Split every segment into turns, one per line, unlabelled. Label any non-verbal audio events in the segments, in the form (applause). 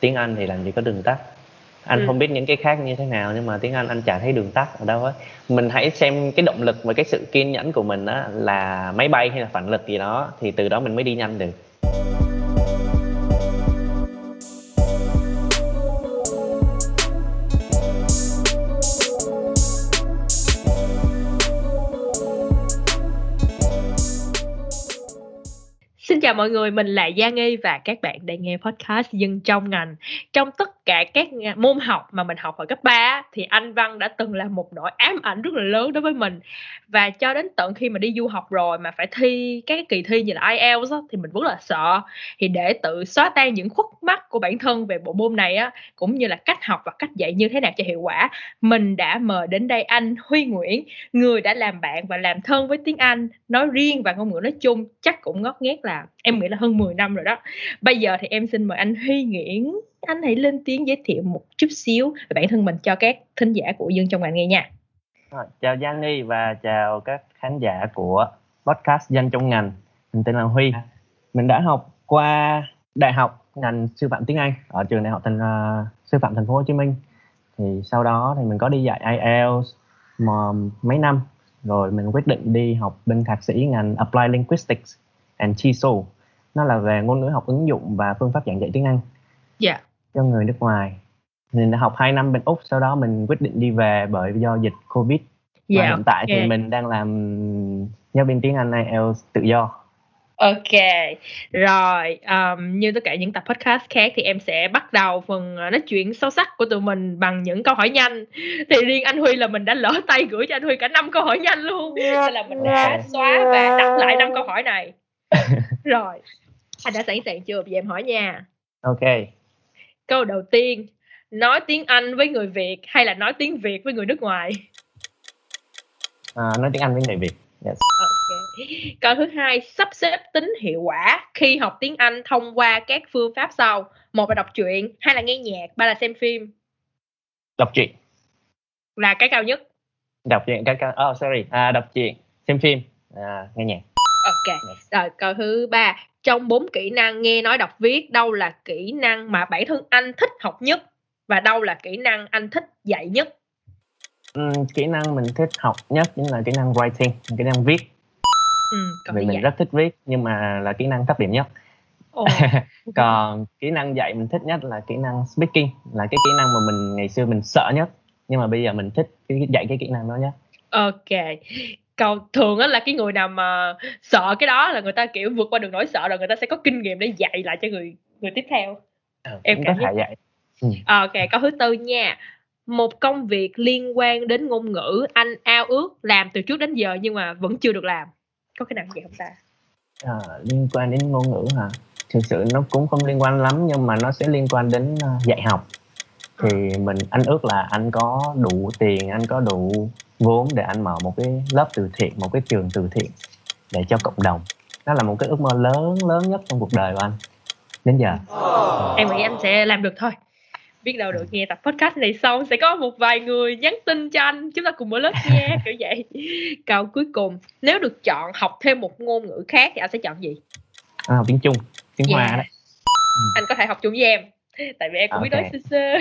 tiếng Anh thì làm gì có đường tắt. Anh
Ừ.
không biết những cái khác như thế nào nhưng mà tiếng Anh anh chả thấy đường tắt ở đâu hết. Mình hãy xem cái động lực và cái sự kiên nhẫn của mình á là máy bay hay là phản lực gì đó thì từ đó mình mới đi nhanh được
chào mọi người, mình là Giang Nghi và các bạn đang nghe podcast Dân trong ngành. Trong tất cả các môn học mà mình học ở cấp 3 thì Anh văn đã từng là một nỗi ám ảnh rất là lớn đối với mình. Và cho đến tận khi mà đi du học rồi mà phải thi các cái kỳ thi như là IELTS á, thì mình rất là sợ. Thì để tự xóa tan những khuất mắc của bản thân về bộ môn này á, cũng như là cách học và cách dạy như thế nào cho hiệu quả, mình đã mời đến đây anh Huy Nguyễn, người đã làm bạn và làm thân với tiếng Anh nói riêng và ngôn ngữ nói chung chắc cũng ngót nghét là em nghĩ là hơn 10 năm rồi đó. Bây giờ thì em xin mời anh Huy Nguyễn, anh hãy lên tiếng giới thiệu một chút xíu về bản thân mình cho các thính giả của dân trong ngành nghe nha.
Rồi, chào Giang Nghi và chào các khán giả của podcast Dân trong ngành. Mình tên là Huy. Mình đã học qua đại học ngành sư phạm tiếng Anh ở trường đại học thành uh, sư phạm thành phố Hồ Chí Minh. Thì sau đó thì mình có đi dạy IELTS mà mấy năm rồi mình quyết định đi học bên thạc sĩ ngành Applied Linguistics and TESOL. Nó là về ngôn ngữ học ứng dụng và phương pháp giảng dạy tiếng Anh
Dạ.
cho người nước ngoài. Mình đã học 2 năm bên Úc, sau đó mình quyết định đi về bởi do dịch Covid và
Dạ.
hiện tại thì
ok.
mình đang làm giáo viên tiếng Anh IELTS tự do.
Ok, rồi um, như tất cả những tập podcast khác thì em sẽ bắt đầu phần uh, nói chuyện sâu sắc của tụi mình bằng những câu hỏi nhanh. (laughs) Thì riêng anh Huy là mình đã lỡ tay gửi cho anh Huy cả năm câu hỏi nhanh luôn, nên là mình đã xóa và đặt lại năm câu hỏi này. (laughs) Rồi, anh đã sẵn sàng chưa? Giờ em hỏi nha.
Ok,
Câu đầu tiên, nói tiếng Anh với người Việt hay là nói tiếng Việt với người nước ngoài?
à, nói tiếng Anh với người Việt. Yes.
Ok. Câu thứ hai, sắp xếp tính hiệu quả khi học tiếng Anh thông qua các phương pháp sau. Một là đọc truyện, hai là nghe nhạc, ba là xem phim.
Đọc truyện,
Là cái cao nhất.
đọc truyện các các oh sorry, à, đọc truyện, xem phim, à, nghe nhạc.
Ok. Rồi câu thứ ba, trong bốn kỹ năng nghe nói đọc viết, đâu là kỹ năng mà bản thân anh thích học nhất và đâu là kỹ năng anh thích dạy nhất?
Ừm, kỹ năng mình thích học nhất chính là kỹ năng writing, kỹ năng viết.
Ừ,
Vì mình
dạy.
rất thích viết nhưng mà là kỹ năng thấp điểm nhất.
Ồ,
Còn kỹ năng dạy mình thích nhất là kỹ năng speaking, là cái kỹ năng mà mình ngày xưa mình sợ nhất. Nhưng mà bây giờ mình thích cái dạy cái kỹ năng đó nhất.
Ok. Câu thường á là cái người nào mà sợ cái đó là người ta kiểu vượt qua được nỗi sợ rồi người ta sẽ có kinh nghiệm để dạy lại cho người người tiếp theo.
Ờ,
Em cảm
có thể dạy.
Ok, câu thứ tư nha. Một công việc liên quan đến ngôn ngữ anh ao ước làm từ trước đến giờ nhưng mà vẫn chưa được làm. Có cái nào vậy không ta?
À, liên quan đến ngôn ngữ hả? Thực sự nó cũng không liên quan lắm nhưng mà nó sẽ liên quan đến ờ, dạy học. Thì mình anh ước là anh có đủ tiền, anh có đủ vốn để anh mở một cái lớp từ thiện, một cái trường từ thiện để cho cộng đồng. Đó là một cái ước mơ lớn lớn nhất trong cuộc đời của anh đến giờ.
Em nghĩ anh sẽ làm được thôi. Biết đâu được nghe tập podcast này xong sẽ có một vài người nhắn tin cho anh chúng ta cùng mở lớp nha (laughs) kiểu vậy. Câu cuối cùng, nếu được chọn học thêm một ngôn ngữ khác thì anh sẽ chọn gì?
Anh học tiếng Trung, tiếng Hoa
Yeah.
đấy.
Anh có thể học chung với em. Tại vì em cũng biết nói sơ sơ.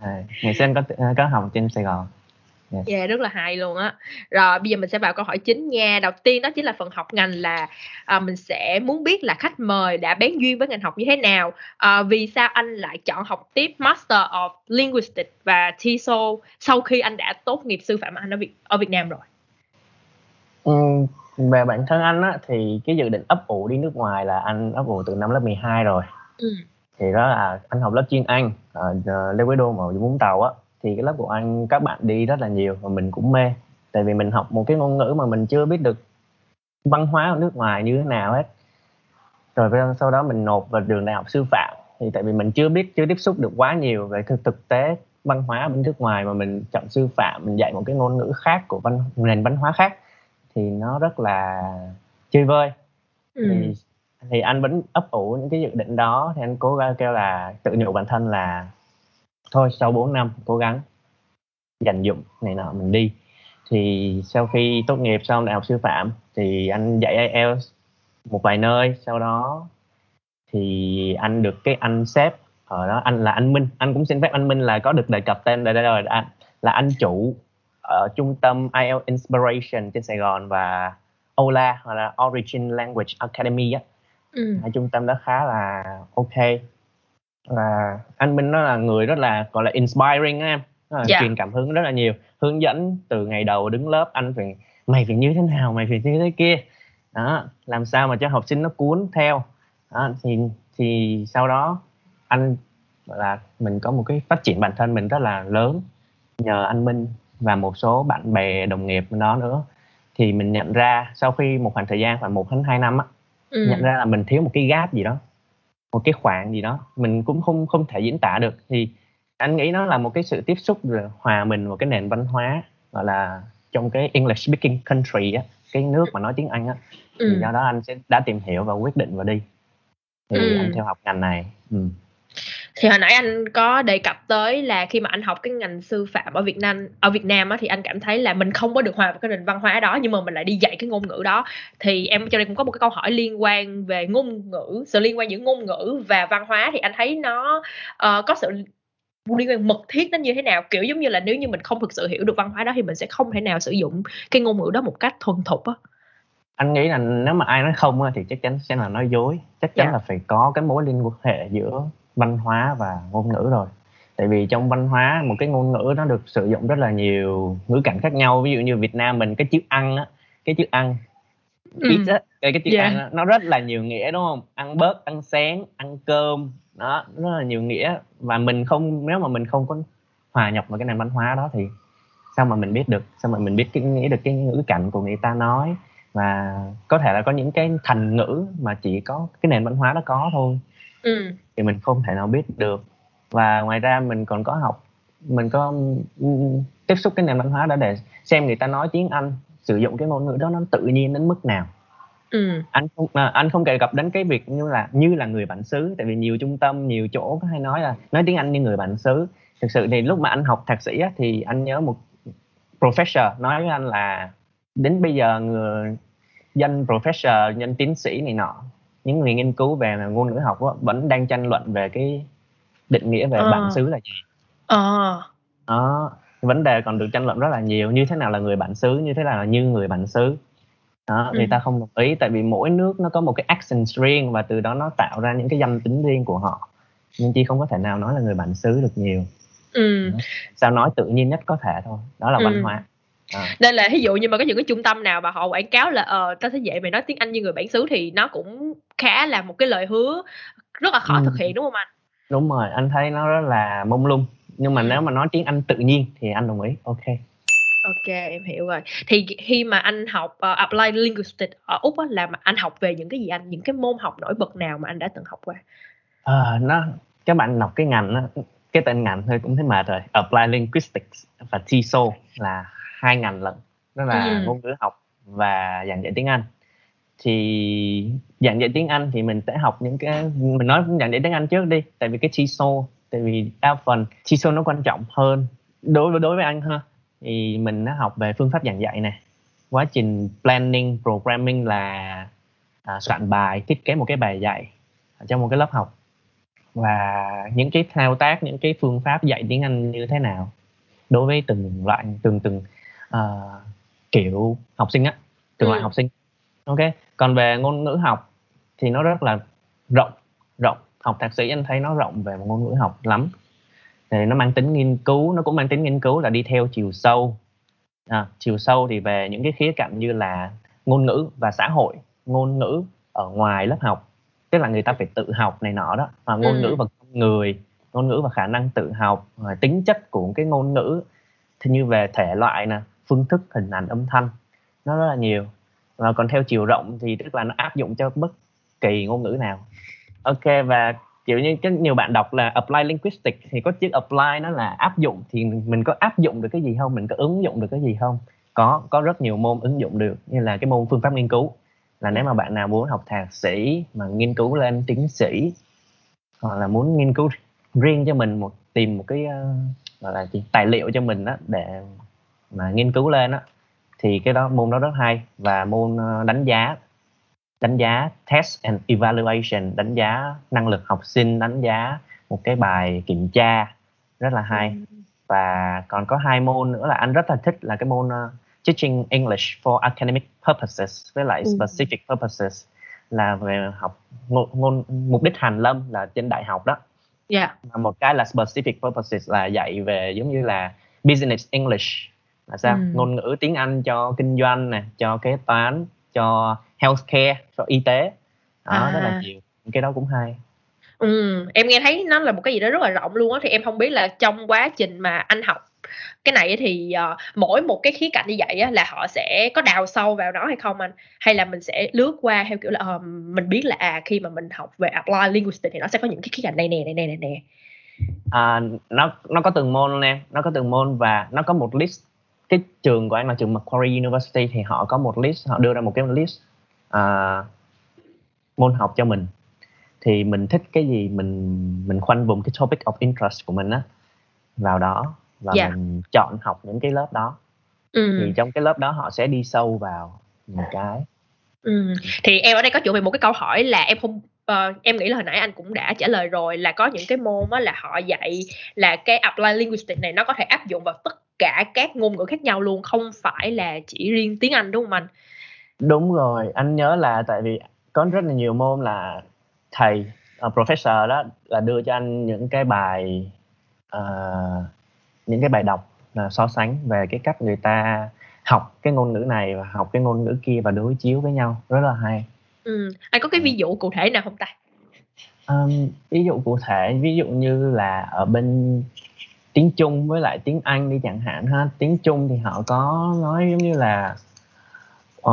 À, ngày xưa anh có có học trên Sài Gòn. Yes.
Yeah, rất là hay luôn á. Rồi bây giờ mình sẽ vào câu hỏi chính nha. Đầu tiên đó chính là phần học ngành là à, mình sẽ muốn biết là khách mời đã bén duyên với ngành học như thế nào. À, vì sao anh lại chọn học tiếp Master of Linguistics và TESOL sau khi anh đã tốt nghiệp sư phạm Anh ở Việt ở Việt Nam rồi.
Ừ, về bản thân anh á thì cái dự định ấp ủ đi nước ngoài là anh ấp ủ từ năm lớp 12 rồi
Ừ.
thì đó là anh học lớp chuyên Anh ở uh, Lê Quế Đô ở Vũng Tàu á thì cái lớp của anh các bạn đi rất là nhiều và mình cũng mê. Tại vì mình học một cái ngôn ngữ mà mình chưa biết được văn hóa ở nước ngoài như thế nào hết. Rồi sau đó mình nộp vào trường đại học sư phạm. Thì tại vì mình chưa biết chưa tiếp xúc được quá nhiều về thực, thực tế văn hóa bên nước ngoài mà mình chọn sư phạm mình dạy một cái ngôn ngữ khác của văn nền văn hóa khác thì nó rất là chơi vơi.
Ừ.
thì thì anh vẫn ấp ủ những cái dự định đó thì anh cố gắng kêu là tự nhủ bản thân là thôi sau 4 năm cố gắng dành dụng này nọ mình đi. Thì sau khi tốt nghiệp xong đại học sư phạm thì anh dạy IELTS một vài nơi. Sau đó thì anh được cái anh sếp ở đó anh là anh Minh. Anh cũng xin phép anh Minh là có được đề cập tên. Đây rồi anh là anh chủ ở trung tâm IELTS Inspiration trên Sài Gòn và OLA hoặc là Origin Language Academy á. Ừ. hai trung tâm đó khá là ok là anh Minh nó là người rất là gọi là inspiring á em nó là yeah. Dạ. truyền cảm hứng rất là nhiều hướng dẫn từ ngày đầu đứng lớp anh phải mày phải như thế nào mày phải như thế kia đó làm sao mà cho học sinh nó cuốn theo đó, thì thì sau đó anh là mình có một cái phát triển bản thân mình rất là lớn nhờ anh Minh và một số bạn bè đồng nghiệp đó nữa thì mình nhận ra sau khi một khoảng thời gian khoảng một đến hai năm á ừ. nhận ra là mình thiếu một cái gap gì đó một cái khoảng gì đó mình cũng không không thể diễn tả được. Thì anh nghĩ nó là một cái sự tiếp xúc rồi hòa mình vào cái nền văn hóa gọi là trong cái English speaking country á cái nước mà nói tiếng Anh á. Ừ. thì do đó anh sẽ đã tìm hiểu và quyết định vào đi. Thì ừ. anh theo học ngành này. Ừ
thì hồi nãy anh có đề cập tới là khi mà anh học cái ngành sư phạm ở Việt Nam ở Việt Nam á, thì anh cảm thấy là mình không có được hòa vào cái nền văn hóa đó nhưng mà mình lại đi dạy cái ngôn ngữ đó thì em cho đây cũng có một cái câu hỏi liên quan về ngôn ngữ sự liên quan giữa ngôn ngữ và văn hóa thì anh thấy nó uh, có sự liên quan mật thiết nó như thế nào kiểu giống như là nếu như mình không thực sự hiểu được văn hóa đó thì mình sẽ không thể nào sử dụng cái ngôn ngữ đó một cách thuần thục á
anh nghĩ là nếu mà ai nói không thì chắc chắn sẽ là nói dối chắc chắn yeah. Dạ. là phải có cái mối liên hệ giữa văn hóa và ngôn ngữ rồi. Tại vì trong văn hóa một cái ngôn ngữ nó được sử dụng rất là nhiều ngữ cảnh khác nhau. Ví dụ như Việt Nam mình cái chữ ăn á cái chữ ăn ừ. á cái, cái chữ yeah. ăn á, nó rất là nhiều nghĩa đúng không? Ăn bớt ăn sáng ăn cơm đó rất là nhiều nghĩa. Và mình không nếu mà mình không có hòa nhập vào cái nền văn hóa đó thì sao mà mình biết được? Sao mà mình biết cái nghĩa được cái ngữ cảnh của người ta nói? Và có thể là có những cái thành ngữ mà chỉ có cái nền văn hóa đó có thôi ừ. thì mình không thể nào biết được và ngoài ra mình còn có học mình có tiếp xúc cái nền văn hóa đó để xem người ta nói tiếng Anh sử dụng cái ngôn ngữ đó nó tự nhiên đến mức nào ừ. anh không à, anh không đề cập đến cái việc như là như là người bản xứ tại vì nhiều trung tâm nhiều chỗ có hay nói là nói tiếng Anh như người bản xứ thực sự thì lúc mà anh học thạc sĩ á, thì anh nhớ một professor nói với anh là đến bây giờ người danh professor nhân tiến sĩ này nọ những người nghiên cứu về ngôn ngữ học đó, vẫn đang tranh luận về cái định nghĩa về à. bản xứ là gì à. đó vấn đề còn được tranh luận rất là nhiều như thế nào là người bản xứ như thế nào là như người bản xứ đó ừ. người ta không đồng ý tại vì mỗi nước nó có một cái accent riêng và từ đó nó tạo ra những cái danh tính riêng của họ nhưng chi không có thể nào nói là người bản xứ được nhiều ừ. sao nói tự nhiên nhất có thể thôi đó là ừ. văn hóa
à. nên là ví dụ như mà có những cái trung tâm nào mà họ quảng cáo là ờ tao sẽ dạy mày nói tiếng anh như người bản xứ thì nó cũng khá là một cái lời hứa rất là khó ừ. thực hiện đúng không anh?
Đúng rồi anh thấy nó rất là mông lung. Nhưng mà ừ. nếu mà nói tiếng anh tự nhiên thì anh đồng ý ok.
Ok em hiểu rồi. Thì khi mà anh học uh, apply linguistics ở úc á, là mà anh học về những cái gì anh? Những cái môn học nổi bật nào mà anh đã từng học qua?
À, nó các bạn đọc cái ngành đó, cái tên ngành thôi cũng thấy mệt rồi. Apply linguistics và TESOL là hai ngành lận đó là ừ. ngôn ngữ học và giảng dạy tiếng Anh. Thì giảng dạy tiếng Anh thì mình sẽ học những cái mình nói giảng dạy tiếng Anh trước đi tại vì cái TESOL tại vì đa phần TESOL nó quan trọng hơn đối với đối với anh ha. Thì mình đã học về phương pháp giảng dạy nè quá trình planning programming là à, soạn bài thiết kế một cái bài dạy trong một cái lớp học. Và những cái thao tác những cái phương pháp dạy tiếng Anh như thế nào đối với từng loại từng từng uh, kiểu học sinh á từng ừ. loại học sinh. Ok còn về ngôn ngữ học thì nó rất là rộng rộng. Học thạc sĩ anh thấy nó rộng về ngôn ngữ học lắm. Thì nó mang tính nghiên cứu nó cũng mang tính nghiên cứu là đi theo chiều sâu. À, chiều sâu thì về những cái khía cạnh như là ngôn ngữ và xã hội ngôn ngữ ở ngoài lớp học. Tức là người ta phải tự học này nọ đó và ngôn ừ. ngữ và con người ngôn ngữ và khả năng tự học tính chất của cái ngôn ngữ. Thì như về thể loại nè phương thức hình ảnh âm thanh nó rất là nhiều. Và còn theo chiều rộng thì tức là nó áp dụng cho bất kỳ ngôn ngữ nào. Ok và kiểu như cái nhiều bạn đọc là apply linguistics thì có chữ apply nó là áp dụng. Thì mình có áp dụng được cái gì không? Mình có ứng dụng được cái gì không? Có có rất nhiều môn ứng dụng được như là cái môn phương pháp nghiên cứu. Là nếu mà bạn nào muốn học thạc sĩ mà nghiên cứu lên tiến sĩ hoặc là muốn nghiên cứu riêng cho mình một tìm một cái uh, gọi là gì, tài liệu cho mình đó để mà nghiên cứu lên á thì cái đó môn đó rất hay và môn ờ, đánh giá đánh giá test and evaluation đánh giá năng lực học sinh đánh giá một cái bài kiểm tra rất là hay
Ừm.
và còn có hai môn nữa là anh rất là thích là cái môn uh, teaching English for academic purposes với lại
Ừm.
specific purposes là về học ngôn, ngôn mục đích hàn lâm là trên đại học đó
Dạ.
và một cái là specific purposes là dạy về giống như là business English là sao
Ừm.
ngôn ngữ tiếng Anh cho kinh doanh nè cho kế toán cho healthcare cho y tế đó rất là
À.
nhiều cái đó cũng hay
Ừm, em nghe thấy nó là một cái gì đó rất là rộng luôn á, thì em hông biết là trong quá trình mà anh học cái này thì, ờ, mỗi một cái khía cạnh như vậy á là họ sẽ có đào sâu vào nó hay không anh? Hay là mình sẽ lướt qua theo kiểu là, ờ, mình biết là, à, khi mà mình học về Apply Linguistics thì nó sẽ có những cái khía cạnh này nè, này nè, này nè.
À, nó nó có từng môn nè, nó có từng môn và nó có một list. Cái trường của anh là trường Macquarie University thì họ có một list, họ đưa ra một cái list à, môn học cho mình. Thì mình thích cái gì mình mình khoanh vùng cái topic of interest của mình á vào đó và
Dạ.
mình chọn học những cái lớp đó. Thì
Ừm.
trong cái lớp đó họ sẽ đi sâu vào một cái.
Ừm, thì em ở đây có chuẩn bị một cái câu hỏi là em không ờ, em nghĩ là hồi nãy anh cũng đã trả lời rồi là có những cái môn á là họ dạy là cái Apply Linguistics này nó có thể áp dụng vào tất cả các ngôn ngữ khác nhau luôn, không phải là chỉ riêng tiếng Anh, đúng hông anh?
Đúng rồi, anh nhớ là tại vì có rất là nhiều môn là thầy, ờ, professor đó là đưa cho anh những cái bài, ờ, những cái bài đọc là so sánh về cái cách người ta học cái ngôn ngữ này và học cái ngôn ngữ kia và đối chiếu với nhau, rất là hay.
Ừm, anh có cái ví dụ cụ thể nào hông ta?
Ờm, ví dụ cụ thể, ví dụ như là ở bên tiếng Trung với lại tiếng Anh đi chẳng hạn ha. Tiếng Trung thì họ có nói giống như là ờ,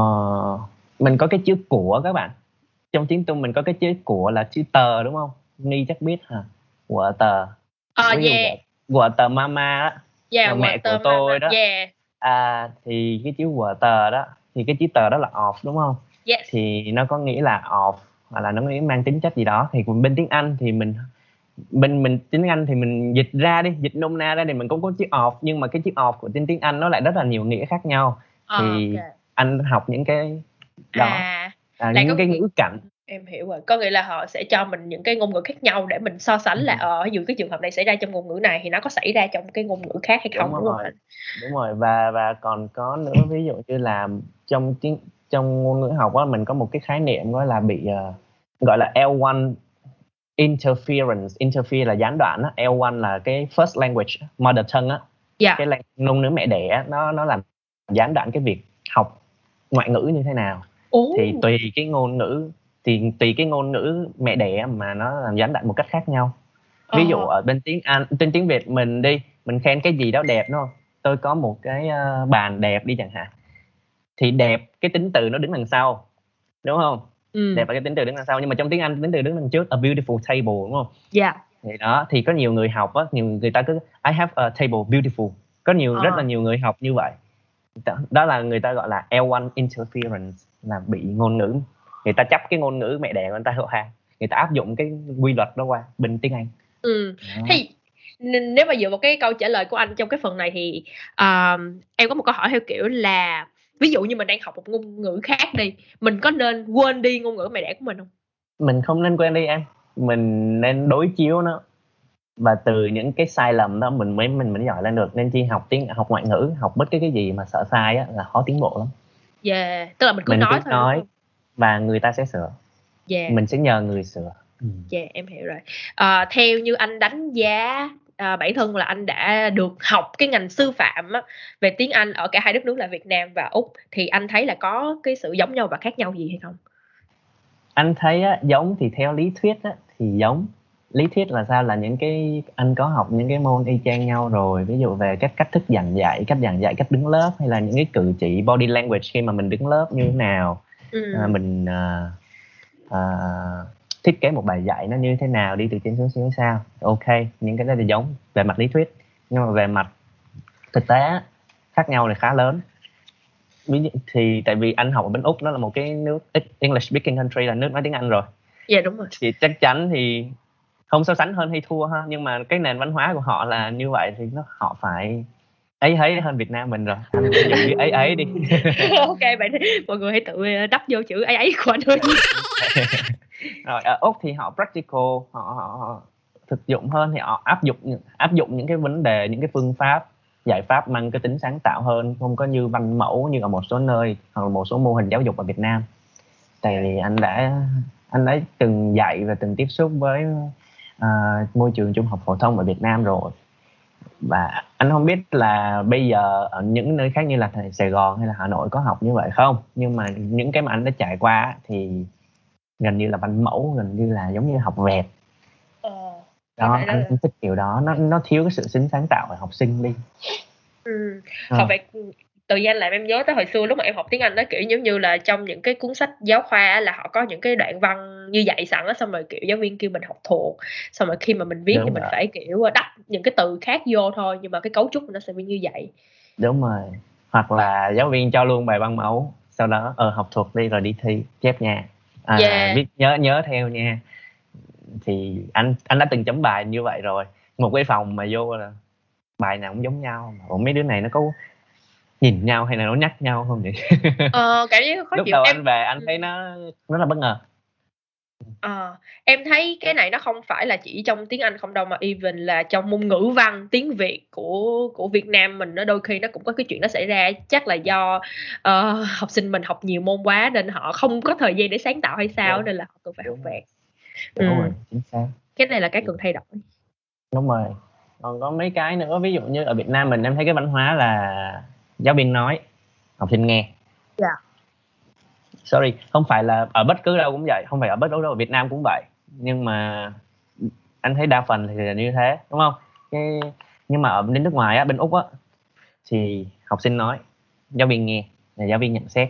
mình có cái chữ của các bạn. Trong tiếng Trung mình có cái chữ của là chữ tờ đúng không? Ni chắc biết hả? Của tờ.
Ờ,
dụ
yeah.
Của tờ mama á.
Yeah,
là mẹ của tôi
mama.
đó.
Yeah.
À thì cái chữ của tờ đó thì cái chữ tờ đó là off đúng không?
Yes.
thì nó có nghĩa là off hoặc là nó nghĩa mang tính chất gì đó thì bên tiếng Anh thì mình bên mình tiếng Anh thì mình dịch ra đi dịch nôm na ra thì mình cũng có chữ off nhưng mà cái chữ off của tiếng tiếng Anh nó lại rất là nhiều nghĩa khác nhau
Ờ,
thì
OK.
anh học những cái đó
À,
à,
là
những
có
cái ngữ cảnh
em hiểu rồi, có nghĩa là họ sẽ cho mình những cái ngôn ngữ khác nhau để mình so sánh là,
Ừm.
ờ, ví dụ cái trường hợp này xảy ra trong ngôn ngữ này thì nó có xảy ra trong cái ngôn ngữ khác hay
đúng
không, đúng hông
rồi
anh?
đúng rồi và và còn có nữa ví dụ như là trong tiếng trong ngôn ngữ học á mình có một cái khái niệm gọi là bị ờ, gọi là L1 interference. Interfere là gián đoạn á. L1 là cái first language mother tongue á.
Dạ.
cái ngôn ngữ mẹ đẻ á, nó nó làm gián đoạn cái việc học ngoại ngữ như thế nào.
Ồ!
thì tùy cái ngôn ngữ thì tùy cái ngôn ngữ mẹ đẻ mà nó làm gián đoạn một cách khác nhau. Ví dụ
Ờ.
ở bên tiếng Anh bên tiếng Việt mình đi mình khen cái gì đó đẹp đúng không? Tôi có một cái ờ, bàn đẹp đi chẳng hạn. Thì đẹp cái tính từ nó đứng đằng sau đúng không
Ừm.
đẹp là cái tính từ đứng đằng sau nhưng mà trong tiếng Anh tính từ đứng đằng trước a beautiful table đúng không
Dạ.
thì đó thì có nhiều người học á nhiều người ta cứ I have a table beautiful có nhiều rất
Ờ.
là nhiều người học như vậy đó, là người ta gọi là L1 interference là bị ngôn ngữ người ta chấp cái ngôn ngữ mẹ đẻ của người ta qua người ta áp dụng cái quy luật đó qua bên tiếng Anh
Ừm,
đó.
thế n nếu mà dựa vào cái câu trả lời của anh trong cái phần này thì, ờm, em có một câu hỏi theo kiểu là ví dụ như mình đang học một ngôn ngữ khác đi, mình có nên quên đi ngôn ngữ mẹ đẻ của mình hông?
mình không nên quên đi em mình nên đối chiếu nó và từ những cái sai lầm đó mình mới mình mới giỏi lên được nên chi học tiếng học ngoại ngữ học bất cứ cái gì mà sợ sai á là khó tiến bộ lắm
Yeah, tức là mình cứ
mình
nói
cứ
thôi,
nói và người ta sẽ sửa
Yeah.
mình sẽ nhờ người sửa Ừm.
Yeah, em hiểu rồi. Ờ, theo như anh đánh giá, ờ, bản thân là anh đã được học cái ngành sư phạm á, về tiếng Anh ở cả hai đất nước là Việt Nam và Úc, thì anh thấy là có cái sự giống nhau và khác nhau gì hay không?
anh thấy á, giống thì theo lý thuyết á, thì giống lý thuyết là sao là những cái anh có học những cái môn y chang nhau rồi ví dụ về các cách thức giảng dạy cách giảng dạy cách đứng lớp hay là những cái cử chỉ body language khi mà mình đứng lớp như thế nào
Ừm.
à, mình à, à, thiết kế một bài dạy nó như thế nào đi từ trên xuống xuống sao? Ok những cái đó thì giống về mặt lý thuyết. Nhưng mà về mặt thực tế khác nhau thì khá lớn. Thì tại vì anh học ở bên úc nó là một cái nước English speaking country là nước nói tiếng anh rồi.
Yeah, đúng rồi.
thì chắc chắn thì không so sánh hơn hay thua ha nhưng mà cái nền văn hóa của họ là như vậy thì nó họ phải ấy ấy hơn Việt Nam mình rồi. Anh dùng ấy ấy đi. (laughs)
OK, vậy thì mọi người hãy tự, ờ, đắp vô chữ ấy ấy của anh thôi. (laughs)
rồi ở úc thì họ practical họ, họ, họ thực dụng hơn thì họ áp dụng áp dụng những cái vấn đề những cái phương pháp giải pháp mang cái tính sáng tạo hơn. Không có như văn mẫu như ở một số nơi hoặc là một số mô hình giáo dục ở Việt Nam. Tại vì anh đã anh đã từng dạy và từng tiếp xúc với uh, môi trường trung học phổ thông ở Việt Nam rồi và anh không biết là bây giờ ở những nơi khác như là Sài Gòn hay là Hà Nội có học như vậy không nhưng mà những cái mà anh đã trải qua thì gần như là văn mẫu gần như là giống như học vẹt ờ, đó anh là... thích kiểu đó nó nó thiếu cái sự tính sáng tạo ở học sinh đi
ừ. à. học vẹt tự nhiên làm em nhớ tới hồi xưa lúc mà em học tiếng Anh đó kiểu giống như là trong những cái cuốn sách giáo khoa là họ có những cái đoạn văn như vậy sẵn á xong rồi kiểu giáo viên kêu mình học thuộc xong rồi khi mà mình viết đúng thì rồi. mình phải kiểu đắp những cái từ khác vô thôi nhưng mà cái cấu trúc nó sẽ như vậy.
Đúng rồi. Hoặc là giáo viên cho luôn bài văn mẫu sau đó ờ học thuộc đi rồi đi thi chép nha. À, yeah. viết nhớ nhớ theo nha. Thì anh anh đã từng chấm bài như vậy rồi một cái phòng mà vô là bài nào cũng giống nhau mà. Mấy đứa này nó có nhìn nhau hay là nó nhắc nhau không vậy
ờ cảm giác khó (laughs)
lúc
chịu
đầu em... anh về anh thấy nó rất là bất ngờ
Ờ, em thấy cái này nó không phải là chỉ trong tiếng Anh không đâu mà even là trong môn ngữ văn, tiếng Việt của của Việt Nam mình nó đôi khi nó cũng có cái chuyện đó xảy ra. Chắc là do, ờ, học sinh mình học nhiều môn quá nên họ không có thời gian để sáng tạo hay sao Đúng. nên là họ cần phải học vẹt.
Đúng Ừm. rồi, chính xác.
Cái này là cái cần thay đổi.
Đúng rồi. Còn có mấy cái nữa, ví dụ như ở Việt Nam mình em thấy cái văn hóa là giáo viên nói, học sinh nghe.
Dạ
sorry không phải là ở bất cứ đâu cũng vậy không phải ở bất cứ đâu ở Việt Nam cũng vậy nhưng mà anh thấy đa phần thì là như thế đúng không cái nhưng mà ở bên nước ngoài á bên úc á thì học sinh nói giáo viên nghe là giáo viên nhận xét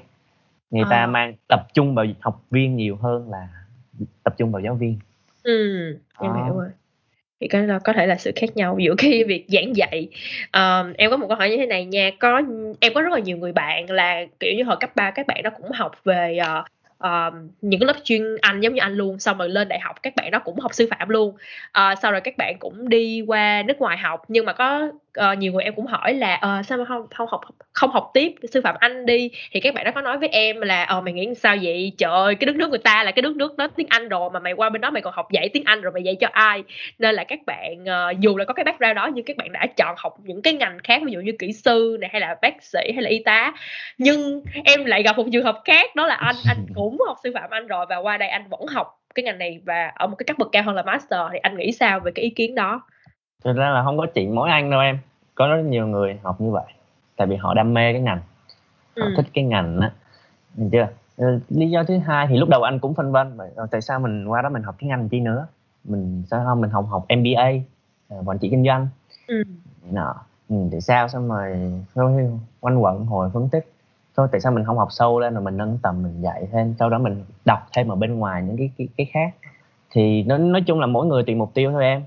người à. ta mang tập trung vào học viên nhiều hơn là tập trung vào giáo viên
ừ em à. hiểu rồi thì cái đó có thể là sự khác nhau. Giữa cái việc giảng dạy um, em có một câu hỏi như thế này nha. Có em có rất là nhiều người bạn là kiểu như hồi cấp 3 các bạn đó cũng học về uh, uh, những cái lớp chuyên Anh giống như anh luôn xong rồi lên đại học các bạn đó cũng học sư phạm luôn. Uh, sau rồi các bạn cũng đi qua nước ngoài học nhưng mà có uh, nhiều người em cũng hỏi là uh, sao mà không không học không học tiếp sư phạm Anh đi? Thì các bạn đó có nói với em là ờ uh, mày nghĩ sao vậy? Trời ơi cái đất nước người ta là cái đất nước nói tiếng Anh rồi mà mày qua bên đó mày còn học dạy tiếng Anh rồi mày dạy cho ai? Nên là các bạn uh, dù là có cái background đó nhưng các bạn đã chọn học những cái ngành khác ví dụ như kỹ sư này hay là bác sĩ hay là y tá. Nhưng em lại gặp một trường hợp khác đó là anh anh (laughs) cũng học sư phạm Anh rồi và qua đây anh vẫn học cái ngành này và ở một cái cấp bậc cao hơn là master. Thì anh nghĩ sao về cái ý kiến đó
thực ra là không có chỉ mỗi anh đâu em. Có rất nhiều người học như vậy. Tại vì họ đam mê cái ngành. Họ ừ. thích cái ngành á. Nhìn chưa? Ừ, lý do thứ hai thì lúc đầu anh cũng phân vân ờ, tại sao mình qua đó mình học tiếng anh chi nữa? Mình sao không? Mình học học MBA à, quản trị kinh doanh. Ừ. nọ. Ừ, tại sao? Xong rồi thôi quanh quẩn hồi phân tích. Thôi tại sao mình không học sâu lên rồi mình nâng tầm mình dạy thêm sau đó mình đọc thêm ở bên ngoài những cái cái, cái khác? Thì nó nói chung là mỗi người tùy mục tiêu thôi em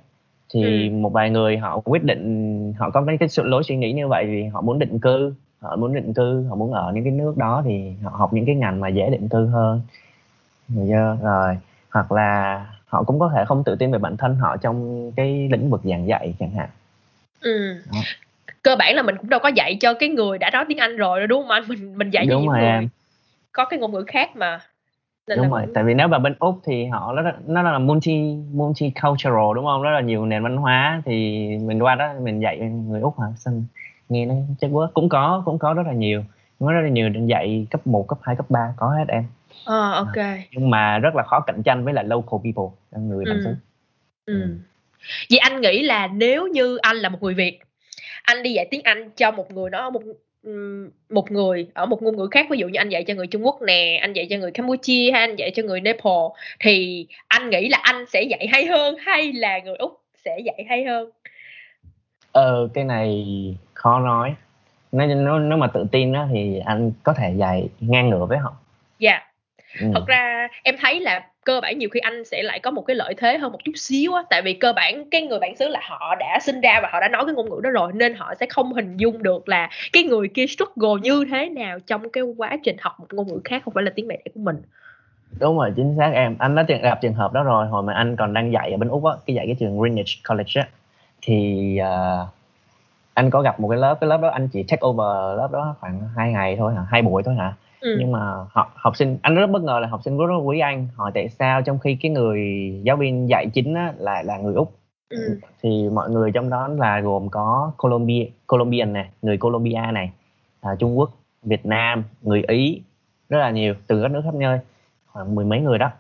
thì ừ. một vài người họ quyết định họ có cái sự lối suy nghĩ như vậy vì họ muốn định cư họ muốn định cư họ muốn ở những cái nước đó thì họ học những cái ngành mà dễ định cư hơn. Rồi hoặc là họ cũng có thể không tự tin về bản thân họ trong cái lĩnh vực giảng dạy chẳng hạn.
Ừ. cơ bản là mình cũng đâu có dạy cho cái người đã nói tiếng Anh rồi đúng không anh? Mình mình dạy cho những người. em. có cái ngôn ngữ khác mà
nên đúng rồi cũng... tại vì nếu vào bên úc thì họ nó nó là multi multicultural đúng không? Rất là nhiều nền văn hóa thì mình qua đó mình dạy người úc hả? Xin nghe nó chắc quá cũng có cũng có rất là nhiều. Có rất là nhiều dạy cấp 1, cấp 2, cấp 3 có hết em.
Ờ à, ok.
nhưng mà rất là khó cạnh tranh với lại local people người bản xứ
ừ. ừ. vậy anh nghĩ là nếu như anh là một người việt anh đi dạy tiếng anh cho một người đó một một người ở một ngôn ngữ khác ví dụ như anh dạy cho người Trung Quốc nè anh dạy cho người Campuchia hay anh dạy cho người Nepal thì anh nghĩ là anh sẽ dạy hay hơn hay là người Úc sẽ dạy hay hơn?
Ờ cái này khó nói. Nếu nếu, nếu mà tự tin đó thì anh có thể dạy ngang ngửa với họ.
Dạ. yeah. Ừ. thật ra em thấy là cơ bản nhiều khi anh sẽ lại có một cái lợi thế hơn một chút xíu á tại vì cơ bản cái người bản xứ là họ đã sinh ra và họ đã nói cái ngôn ngữ đó rồi nên họ sẽ không hình dung được là cái người kia struggle như thế nào trong cái quá trình học một ngôn ngữ khác không phải là tiếng mẹ đẻ của mình.
Đúng rồi chính xác em. Anh đã từng gặp trường hợp đó rồi hồi mà anh còn đang dạy ở bên úc á cái dạy cái trường Greenwich College á thì uh, anh có gặp một cái lớp cái lớp đó anh chỉ take over lớp đó khoảng hai ngày thôi hả? Hai buổi thôi hả ừ. nhưng mà học học sinh anh rất bất ngờ là học sinh rất, rất quý anh hỏi tại sao trong khi cái người giáo viên dạy chính á, lại là người úc
Ừm.
Thì mọi người trong đó là gồm có Colombia Colombian này, người Colombia này, à, Trung Quốc, Việt Nam, người Ý, rất là nhiều từ các nước khắp nơi, khoảng mười mấy người đó.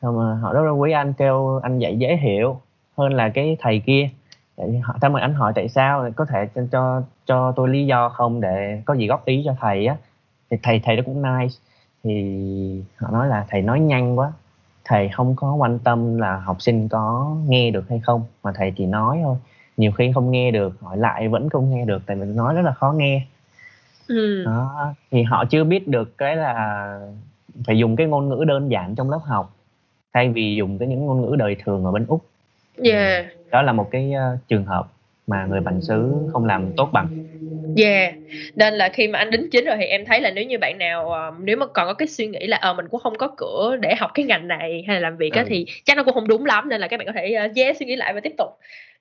Rồi họ rất là quý anh, kêu anh dạy dễ hiểu hơn là cái thầy kia. Tại họ xong rồi anh hỏi tại sao, có thể cho cho tôi lý do không để có gì góp ý cho thầy á. Thì thầy thầy đó cũng nice, thì họ nói là thầy nói nhanh quá, thầy không có quan tâm là học sinh có nghe được hay không, mà thầy chỉ nói thôi. Nhiều khi không nghe được, hỏi lại vẫn không nghe được, tại mình nói rất là khó nghe.
Ừm.
Đó, thì họ chưa biết được cái là phải dùng cái ngôn ngữ đơn giản trong lớp học, thay vì dùng cái những ngôn ngữ đời thường ở bên Úc.
Yeah.
Đó là một cái, ơ, trường hợp mà người bản xứ không làm tốt bằng.
Yeah, nên là khi mà anh đính chính rồi thì em thấy là nếu như bạn nào, ờ, nếu mà còn có cái suy nghĩ là, ờ, mình cũng không có cửa để học cái ngành này hay là làm việc á,
Ừ.
thì chắc nó cũng hông đúng lắm, nên là các bạn có thể, yeah, suy nghĩ lại và tiếp tục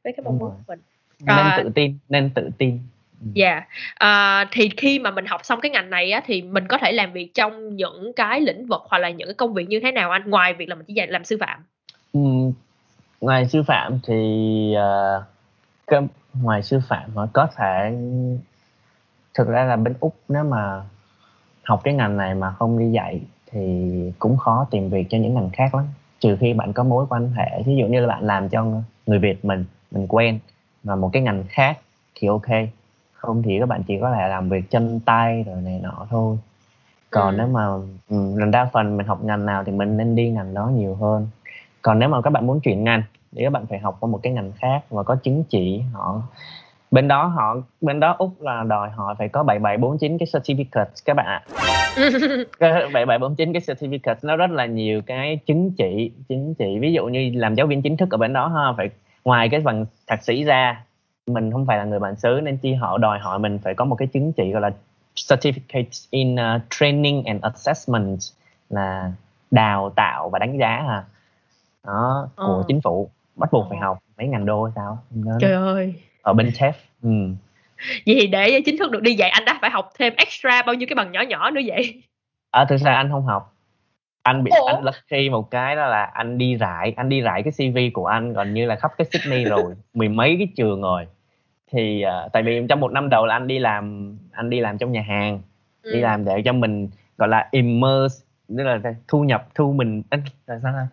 với cái mong muốn của mình.
Nên
À.
tự tin, nên tự tin. Ừm.
Yeah, ờ, thì khi mà mình học xong cái ngành này á, thì mình có thể làm việc trong những cái lĩnh vực hoặc là những cái công việc như thế nào anh? Ngoài việc là mình chỉ dạy làm sư phạm.
Ừm, ngoài sư phạm thì, ờ, cái ngoài sư phạm hả? Có thể thực ra là bên Úc nếu mà học cái ngành này mà không đi dạy thì cũng khó tìm việc cho những ngành khác lắm, trừ khi bạn có mối quan hệ. Thí dụ như là bạn làm cho người Việt mình, mình quen mà một cái ngành khác thì kê, không thì các bạn chỉ có thể làm việc chân tay rồi này nọ thôi. Còn nếu
Ừm.
mà mình đa phần mình học ngành nào thì mình nên đi ngành đó nhiều hơn. Còn nếu mà các bạn muốn chuyển ngành thì các bạn phải học qua một cái ngành khác và có chứng chỉ họ bên đó họ bên đó Úc là đòi hỏi phải có 7749 cái certificate các bạn ạ. (laughs) Cái 7749 cái certificate nó rất là nhiều cái chứng chỉ chứng chỉ. Ví dụ như làm giáo viên chính thức ở bên đó ha, phải ngoài cái bằng thạc sĩ ra, mình hông phải là người bản xứ nên chi họ đòi hỏi mình phải có một cái chứng chỉ gọi là Certificate in, ơ, Training and Assessment là đào tạo và đánh giá à. Đó, của
Ờ.
chính phủ, bắt buộc phải
Ờ.
học mấy ngàn đô hay sao
Trời ơi!
Ở bên TAFE, ừm.
Vậy thì để chính thức được đi dạy anh đã phải học thêm extra bao nhiêu cái bằng nhỏ nhỏ nữa vậy?
À, thực ra anh hông học. Anh bị
Ủa?
anh lucky một cái đó là anh đi rải, anh đi rải cái CV của anh gần như là khắp cái Sydney rồi, (laughs) mười mấy cái trường rồi. Thì, ờ, tại vì trong 1 năm đầu là anh đi làm anh đi làm trong nhà hàng, đi
Ừm.
làm để cho mình, gọi là, immerse, tức là thu nhập thu mình ơ, là sao ta?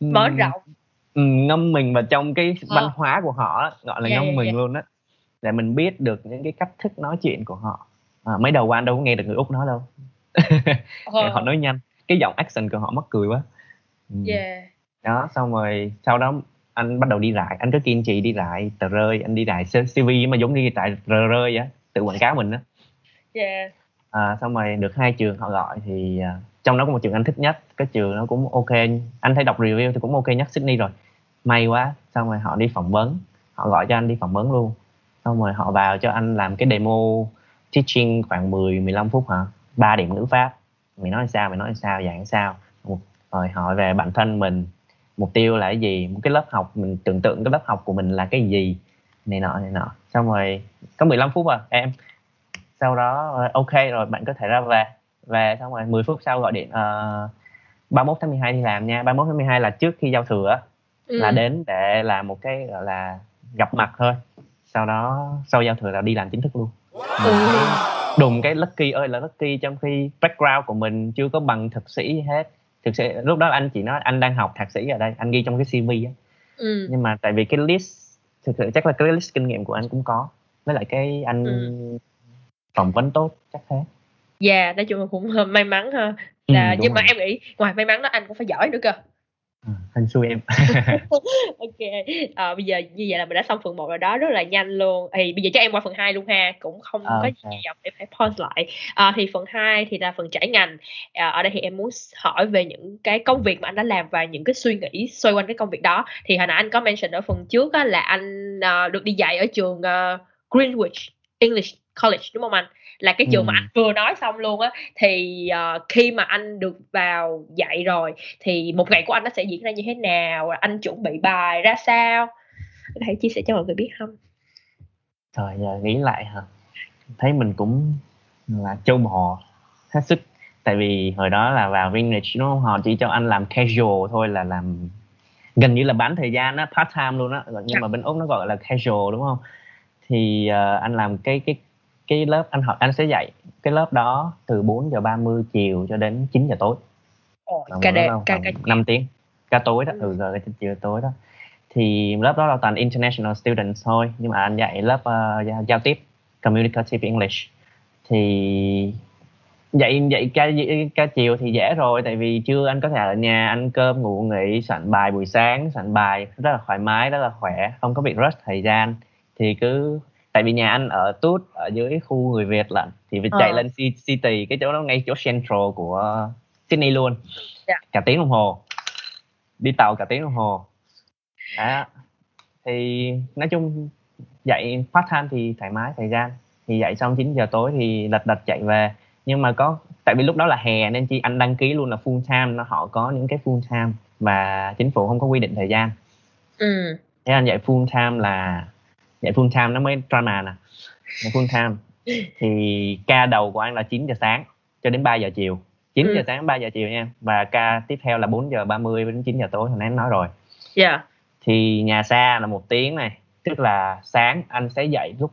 Mở rộng.
Ừm, ngâm mình vào trong cái văn
Ờ.
hóa của họ á, gọi là,
Yeah,
ngâm
yeah,
mình
yeah.
luôn á, để mình biết được những cái cách thức nói chuyện của họ. Ờ, mới đầu anh đâu có nghe được người Úc nói đâu. (laughs) Tại họ
Ờ.
nói nhanh, cái giọng accent của họ mắc cười quá.
Yeah.
Đó, xong rồi sau đó anh bắt đầu đi rải, anh cứ kiên trì đi rải tờ rơi, anh đi C CV mà giống như tờ rơi vậy á, tự quảng cáo mình á.
Yeah.
À, xong rồi được hai trường họ gọi thì, à, trong đó có một trường anh thích nhất, cái trường nó cũng ok anh thấy đọc review thì cũng ok nhất Sydney rồi. May quá, xong rồi họ đi phỏng vấn, họ gọi cho anh đi phỏng vấn luôn. Xong rồi họ vào cho anh làm cái demo teaching khoảng 10, 15 phút hả, ba điểm ngữ pháp. Mày nói sao, mày nói sao, dạng sao. Rồi hỏi về bản thân mình, mục tiêu là cái gì, một cái lớp học mình tưởng tượng cái lớp học của mình là cái gì, này nọ, này nọ. Xong rồi có 15 phút à em. Sau đó, ờ, kê rồi, bạn có thể ra về. Về xong rồi 10 phút sau gọi điện, ờ, 31 tháng 12 đi làm nha. 31 tháng 12 là trước khi giao thừa á, là đến để làm một cái, gọi là, gặp mặt thôi. Sau đó sau giao thừa là đi làm chính thức luôn. Thấy
Ồ!
đùng cái lucky ơi là lucky, trong khi background của mình chưa có bằng thạc sĩ hết. Thực sự lúc đó anh chỉ nói anh đang học thạc sĩ ở đây, anh ghi trong cái CV á.
Ừm.
Nhưng mà tại vì cái list thực sự chắc là cái list kinh nghiệm của anh cũng có, với lại cái anh
Ừm.
Phỏng vấn tốt, chắc thế.
Yeah, nói chung là cũng, ơ, may mắn ha. Là
đúng
nhưng mà
rồi.
em nghĩ ngoài may mắn đó anh cũng phải giỏi nữa cơ.
Ờ, hên xui em. (laughs)
Kê, ờ, bây giờ như vậy là mình đã xong phần 1 rồi đó, rất là nhanh luôn. Thì bây giờ cho em qua phần 2 luôn ha, cũng không
Ờ,
có gì
kê.
để phải pause lại. Ờ, thì phần 2 thì là phần trải ngành. Ờ, ở đây thì em muốn hỏi về những cái công việc mà anh đã làm và những cái suy nghĩ xoay quanh cái công việc đó. Thì hồi nãy anh có mention ở phần trước á là anh, ờ, được đi dạy ở trường, ờ, Greenwich English College, đúng hông anh? Là cái trường mà anh
Ừm.
vừa nói xong luôn á. Thì, ờ, khi mà anh được vào dạy rồi thì một ngày của anh nó sẽ diễn ra như thế nào? Anh chuẩn bị bài ra sao? Có thể chia sẻ cho mọi người biết hông?
Trời, giờ nghĩ lại hả? Thấy mình cũng là trâu bò hết sức. Tại vì hồi đó là vào Greenwich, đúng hông? Họ chỉ cho anh làm casual thôi là làm gần như là bán thời gian á part time luôn á nhưng mà bên úc nó gọi là casual đúng không thì uh, anh làm cái cái cái lớp anh học anh sẽ dạy cái lớp đó từ 4 giờ 30 chiều cho đến 9 giờ tối.
Ồ, cả đêm cả, cả
5 tiếng. Ca tối đó ừ. giờ cái chiều tối đó. Thì lớp đó là toàn international students thôi nhưng mà anh dạy lớp uh, giao tiếp communicative English. Thì dạy dạy ca ca chiều thì dễ rồi tại vì chưa anh có thể ở nhà ăn cơm ngủ nghỉ soạn bài buổi sáng soạn bài rất là thoải mái rất là khỏe không có bị rush thời gian. Thì cứ tại vì nhà anh ở tút ở dưới khu người việt lận thì phải chạy ờ. lên city cái chỗ đó ngay chỗ central của sydney luôn yeah. Dạ. cả tiếng đồng hồ đi tàu cả tiếng đồng hồ đó thì nói chung dạy part time thì thoải mái thời gian thì dạy xong 9 giờ tối thì lật đật chạy về nhưng mà có tại vì lúc đó là hè nên chi anh đăng ký luôn là full time nó họ có những cái full time và chính phủ không có quy định thời gian ừ. thế anh dạy full time là dạy full time nó mới drama nè dạy full time thì ca đầu của anh là 9 giờ sáng cho đến 3 giờ chiều 9 ừ. giờ sáng 3 giờ chiều nha và ca tiếp theo là 4 giờ 30 đến 9 giờ tối hồi nãy nói rồi yeah. Dạ. thì nhà xa là một tiếng này tức là sáng anh sẽ dậy lúc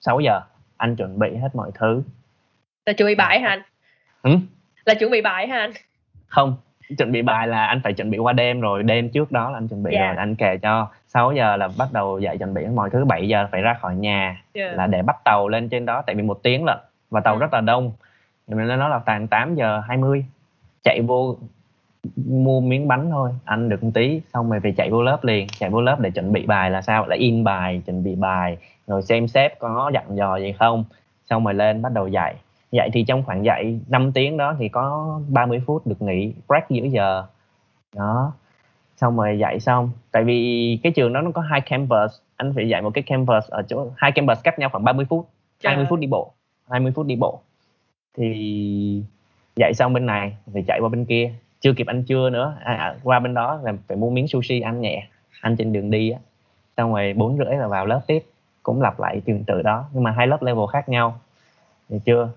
6 giờ anh chuẩn bị hết mọi thứ
là chuẩn bị bài hả anh ừ? là chuẩn bị bài hả anh
không chuẩn bị bài là anh phải chuẩn bị qua đêm rồi đêm trước đó là anh chuẩn bị yeah. Dạ. rồi anh kể cho 6 giờ là bắt đầu dậy chuẩn bị mọi thứ 7 giờ phải ra khỏi nhà yeah. là để bắt tàu lên trên đó tại vì một tiếng lận và tàu ừ. rất là đông. Nên nó là tàn 8 giờ 20 chạy vô mua miếng bánh thôi ăn được một tí xong rồi về chạy vô lớp liền. Chạy vô lớp để chuẩn bị bài là sao? Là in bài chuẩn bị bài rồi xem sếp có dặn dò gì không? Xong rồi lên bắt đầu dạy. Dạy thì trong khoảng dạy 5 tiếng đó thì có 30 phút được nghỉ break giữa giờ. Đó xong rồi dạy xong. Tại vì cái trường đó nó có hai campus. Anh phải dạy một cái campus ở chỗ hai campus cách nhau khoảng 30 phút. Trời 20 phút đi bộ 20 phút đi bộ. Thì dạy xong bên này thì chạy qua bên kia. Chưa kịp ăn trưa nữa à, à, qua bên đó là phải mua miếng sushi ăn nhẹ ăn trên đường đi á. Xong rồi bốn rưỡi là vào lớp tiếp cũng lặp lại tương tự đó nhưng mà hai lớp level khác nhau. Được chưa?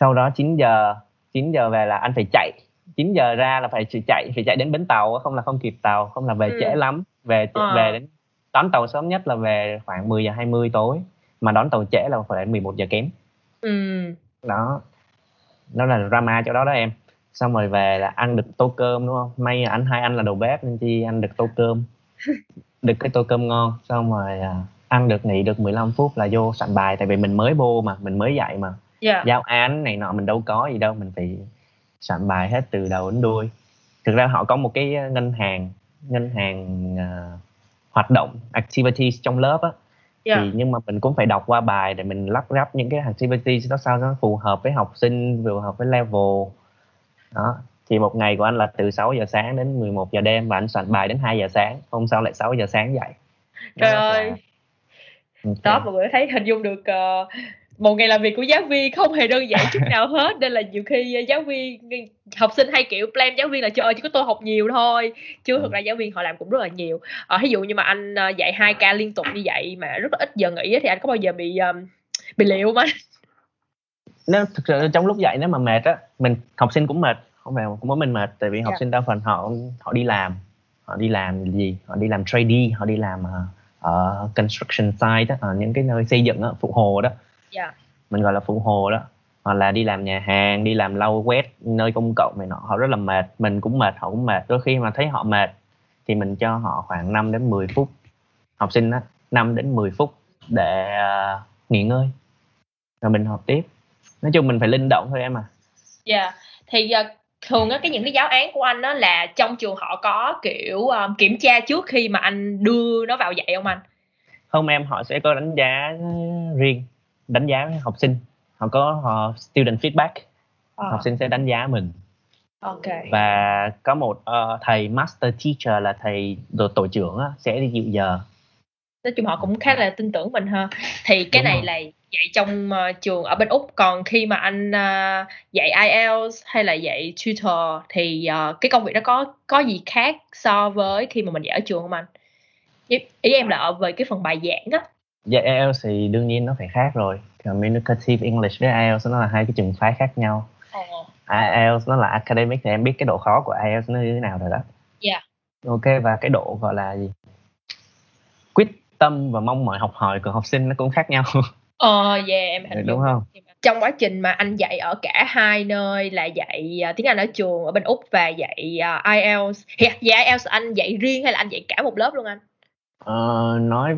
Sau đó 9 giờ 9 giờ về là anh phải chạy 9 giờ ra là phải chạy phải chạy đến bến tàu không là không kịp tàu không là về ừ. trễ lắm về à. về đến đón tàu sớm nhất là về khoảng 10 giờ 20 tối mà đón tàu trễ là phải 11 giờ kém ừ. đó đó là drama chỗ đó đó em xong rồi về là ăn được tô cơm đúng không may là anh hai anh là đầu bếp nên chi ăn được tô cơm (laughs) được cái tô cơm ngon xong rồi à, ăn được nghỉ được 15 phút là vô soạn bài tại vì mình mới vô mà mình mới dạy mà yeah. giao án này nọ mình đâu có gì đâu mình phải soạn bài hết từ đầu đến đuôi. Thực ra họ có một cái ngân hàng ngân hàng uh, hoạt động activities trong lớp á. Yeah. thì nhưng mà mình cũng phải đọc qua bài để mình lắp ráp những cái activities đó sao nó phù hợp với học sinh phù hợp với level. Đó thì một ngày của anh là từ 6 giờ sáng đến 11 giờ đêm và anh soạn bài đến 2 giờ sáng hôm sau lại 6 giờ sáng dậy.
Trời ơi. Là... đó mọi người thấy hình dung được uh, một ngày làm việc của giáo viên không hề đơn giản chút nào hết. Nên là nhiều khi ờ, giáo viên học sinh hay kiểu plan giáo viên là trời chỉ có tôi học nhiều thôi. Chứ thực ra giáo viên họ làm cũng rất là nhiều. Ờ, ví dụ như mà anh ờ, dạy hai ca liên tục như vậy mà rất là ít giờ nghỉ thì anh có bao giờ bị um, bị liệu không anh?
Nếu thực sự trong lúc dạy nếu mà mệt á mình học sinh cũng mệt không phải cũng có mình mệt tại vì học yeah. Dạ. sinh đa phần họ họ đi làm họ đi làm gì? Họ đi làm trading họ đi làm ở uh, construction site đó, ở những cái nơi xây dựng đó, phụ hồ đó yeah. Dạ. mình gọi là phụ hồ đó. Hoặc là đi làm nhà hàng đi làm lau quét nơi công cộng này nọ. Họ rất là mệt. Mình cũng mệt họ cũng mệt. Đôi khi mà thấy họ mệt thì mình cho họ khoảng 5 đến 10 phút. Học sinh đó 5 đến 10 phút để uh, nghỉ ngơi. Rồi mình học tiếp. Nói chung mình phải linh động thôi em à.
Dạ. Yeah. thì uh, thường á cái những cái giáo án của anh đó là trong trường họ có kiểu uh, kiểm tra trước khi mà anh đưa nó vào dạy không anh?
Không em họ sẽ có đánh giá riêng đánh giá học sinh. Họ có họ student feedback. À. học sinh sẽ đánh giá mình. Okay. và có một uh, thầy master teacher là thầy tổ, tổ trưởng á, sẽ đi dự giờ.
Nói chung họ cũng khá là tin tưởng mình ha. Thì cái Đúng này rồi. là dạy trong uh, trường ở bên úc. Còn khi mà anh uh, dạy IELTS hay là dạy tutor thì uh, cái công việc đó có có gì khác so với khi mà mình dạy ở trường không anh? Ý em là ở về cái phần bài giảng á
dạ IELTS thì đương nhiên nó phải khác rồi. Communicative English với IELTS nó là hai cái trường phái khác nhau. Oh. IELTS nó là academic thì em biết cái độ khó của IELTS nó như thế nào rồi đó.
Dạ. Yeah.
ok và cái độ gọi là gì? Quyết tâm và mong mỏi học hỏi của học sinh nó cũng khác nhau. (laughs)
Ờ yeah em hình
đúng không?
Trong quá trình mà anh dạy ở cả hai nơi là dạy uh, tiếng Anh ở trường ở bên úc và dạy uh, IELTS thì dạy IELTS anh dạy riêng hay là anh dạy cả một lớp luôn anh?
Ờ, nói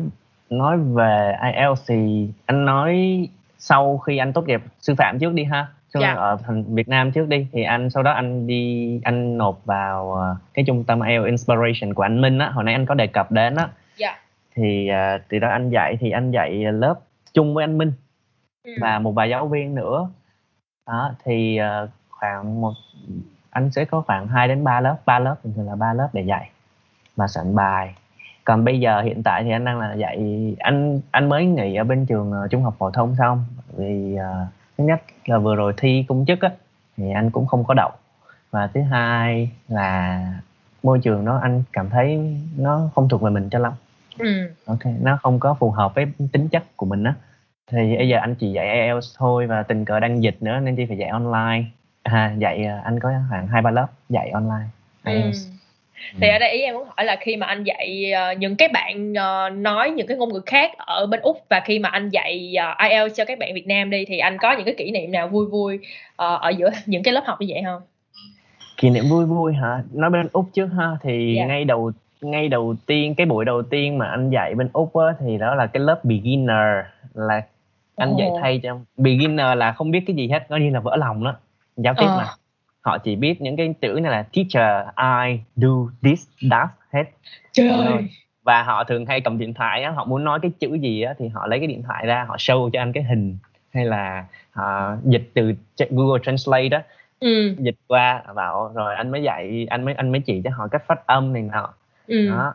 nói về IELTS thì anh nói sau khi anh tốt nghiệp sư phạm trước đi ha Chứ dạ. ở thành Việt Nam trước đi thì anh sau đó anh đi anh nộp vào uh, cái trung tâm IELTS Inspiration của anh Minh á hồi nãy anh có đề cập đến á
dạ.
thì uh, từ đó anh dạy thì anh dạy lớp chung với anh Minh ừ. và một vài giáo viên nữa đó thì uh, khoảng một anh sẽ có khoảng 2 đến 3 lớp ba lớp thường là ba lớp để dạy và soạn bài còn bây giờ hiện tại thì anh đang là dạy anh anh mới nghỉ ở bên trường uh, trung học phổ thông xong. Vì uh, thứ nhất là vừa rồi thi công chức á thì anh cũng không có đậu. Và thứ hai là môi trường đó anh cảm thấy nó không thuộc về mình cho lắm.
Ừ.
ok nó không có phù hợp với tính chất của mình á. Thì bây giờ anh chỉ dạy IELTS thôi và tình cờ đang dịch nữa nên chỉ phải dạy online. À, dạy à, anh có khoảng hai ba lớp dạy online IELTS.
ừ thì ở đây ý em muốn hỏi là khi mà anh dạy uh, những cái bạn uh, nói những cái ngôn ngữ khác ở bên úc và khi mà anh dạy uh, IELTS cho các bạn Việt Nam đi thì anh có những cái kỷ niệm nào vui vui uh, ở giữa (laughs) những cái lớp học như vậy không?
Kỷ niệm vui vui hả? Nói bên úc trước ha thì yeah. Dạ. ngay đầu ngay đầu tiên cái buổi đầu tiên mà anh dạy bên úc á, thì đó là cái lớp beginner là anh oh. dạy thay cho beginner là không biết cái gì hết coi như là vỡ lòng đó giao tiếp uh. mà họ chỉ biết những cái chữ này là teacher I do this that hết.
Trời ơi.
Và họ thường hay cầm điện thoại á họ muốn nói cái chữ gì á thì họ lấy cái điện thoại ra họ show cho anh cái hình hay là họ dịch từ Google Translate đó
ừ.
dịch qua vào rồi anh mới dạy anh mới anh mới chỉ cho họ cách phát âm này nọ.
Ừ.
đó.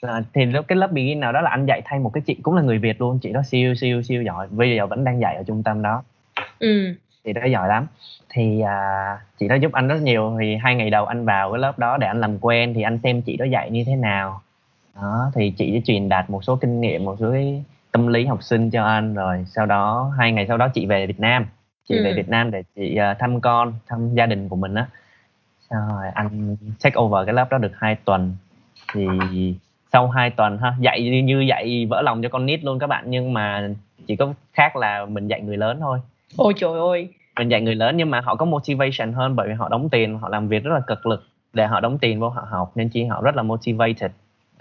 À, thì lúc cái lớp begin nào đó là anh dạy thay một cái chị cũng là người Việt luôn chị đó siêu siêu siêu giỏi bây giờ vẫn đang dạy ở trung tâm đó.
Ừ.
chị đó giỏi lắm. Thì à, chị đó giúp anh rất nhiều thì hai ngày đầu anh vào cái lớp đó để anh làm quen thì anh xem chị đó dạy như thế nào. Đó thì chị sẽ truyền đạt một số kinh nghiệm một số cái tâm lý học sinh cho anh rồi. Sau đó hai ngày sau đó chị về Việt Nam. Chị ừ. về Việt Nam để chị uh, thăm con thăm gia đình của mình á. Rồi anh check over cái lớp đó được hai tuần. Thì sau hai tuần ha dạy như dạy vỡ lòng cho con nít luôn các bạn. Nhưng mà chỉ có khác là mình dạy người lớn thôi
ôi trời ơi
mình dạy người lớn nhưng mà họ có motivation hơn bởi vì họ đóng tiền họ làm việc rất là cực lực để họ đóng tiền vô họ học nên chi họ rất là motivated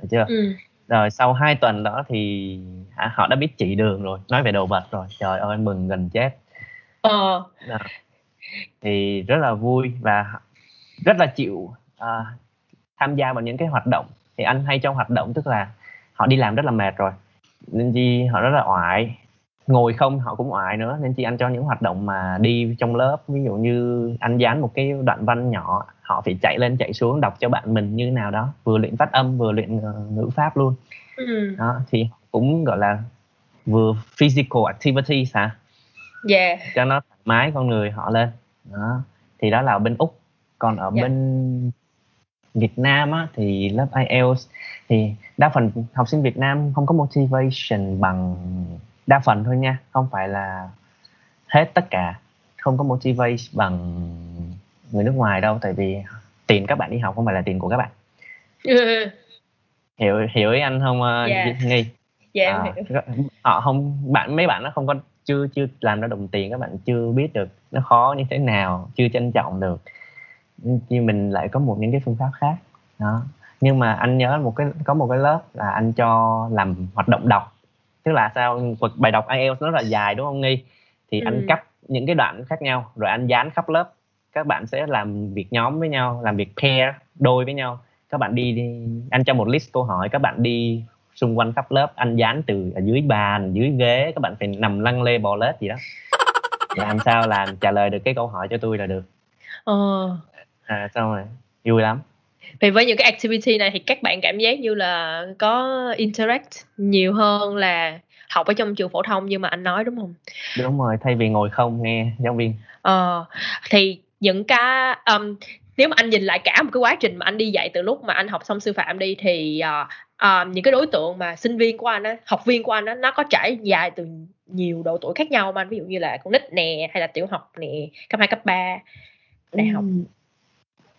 được chưa
ừ.
rồi sau hai tuần đó thì họ đã biết chỉ đường rồi nói về đồ vật rồi trời ơi mừng gần chết
ờ.
đó. thì rất là vui và rất là chịu uh, tham gia vào những cái hoạt động thì anh hay cho hoạt động tức là họ đi làm rất là mệt rồi nên chi họ rất là oải ngồi không họ cũng oại nữa. Nên chị anh cho những hoạt động mà đi trong lớp. Ví dụ như anh dán một cái đoạn văn nhỏ họ phải chạy lên chạy xuống đọc cho bạn mình như nào đó. Vừa luyện phát âm vừa luyện uh, ngữ pháp luôn.
Ừ.
đó thì cũng gọi là vừa physical activity hả?
Yeah.
cho nó thoải mái con người họ lên. Đó thì đó là ở bên úc. Còn ở yeah. bên Việt Nam á, thì lớp IELTS thì đa phần học sinh Việt Nam không có motivation bằng đa phần thôi nha không phải là hết tất cả không có motivate bằng người nước ngoài đâu tại vì tiền các bạn đi học không phải là tiền của các bạn
ừ. (laughs)
hiểu hiểu ý anh không
uh, yeah.
nghi
yeah, à, hiểu.
họ không bạn mấy bạn nó không có chưa chưa làm ra đồng tiền các bạn chưa biết được nó khó như thế nào chưa trân trọng được nhưng mình lại có một những cái phương pháp khác đó nhưng mà anh nhớ một cái có một cái lớp là anh cho làm hoạt động đọc tức là sao? Bài đọc IELTS nó là dài đúng không nghi? Thì ừ. anh cắt những cái đoạn khác nhau rồi anh dán khắp lớp. Các bạn sẽ làm việc nhóm với nhau làm việc pair đôi với nhau. Các bạn đi, đi anh cho một list câu hỏi các bạn đi xung quanh khắp lớp anh dán từ ở dưới bàn dưới ghế các bạn phải nằm lăn lê bò lết gì đó. Làm sao làm trả lời được cái câu hỏi cho tôi là được.
Ờ.
À xong rồi. Vui lắm
vì với những cái activity này thì các bạn cảm giác như là có interact nhiều hơn là học ở trong trường phổ thông như mà anh nói đúng không?
Đúng rồi thay vì ngồi không nghe giáo viên.
Ờ thì những cái um, nếu mà anh nhìn lại cả một cái quá trình mà anh đi dạy từ lúc mà anh học xong sư phạm đi thì uh, uh, những cái đối tượng mà sinh viên của anh á học viên của anh á nó có trải dài từ nhiều độ tuổi khác nhau mà anh ví dụ như là con nít nè hay là tiểu học nè cấp 2, cấp 3 đại học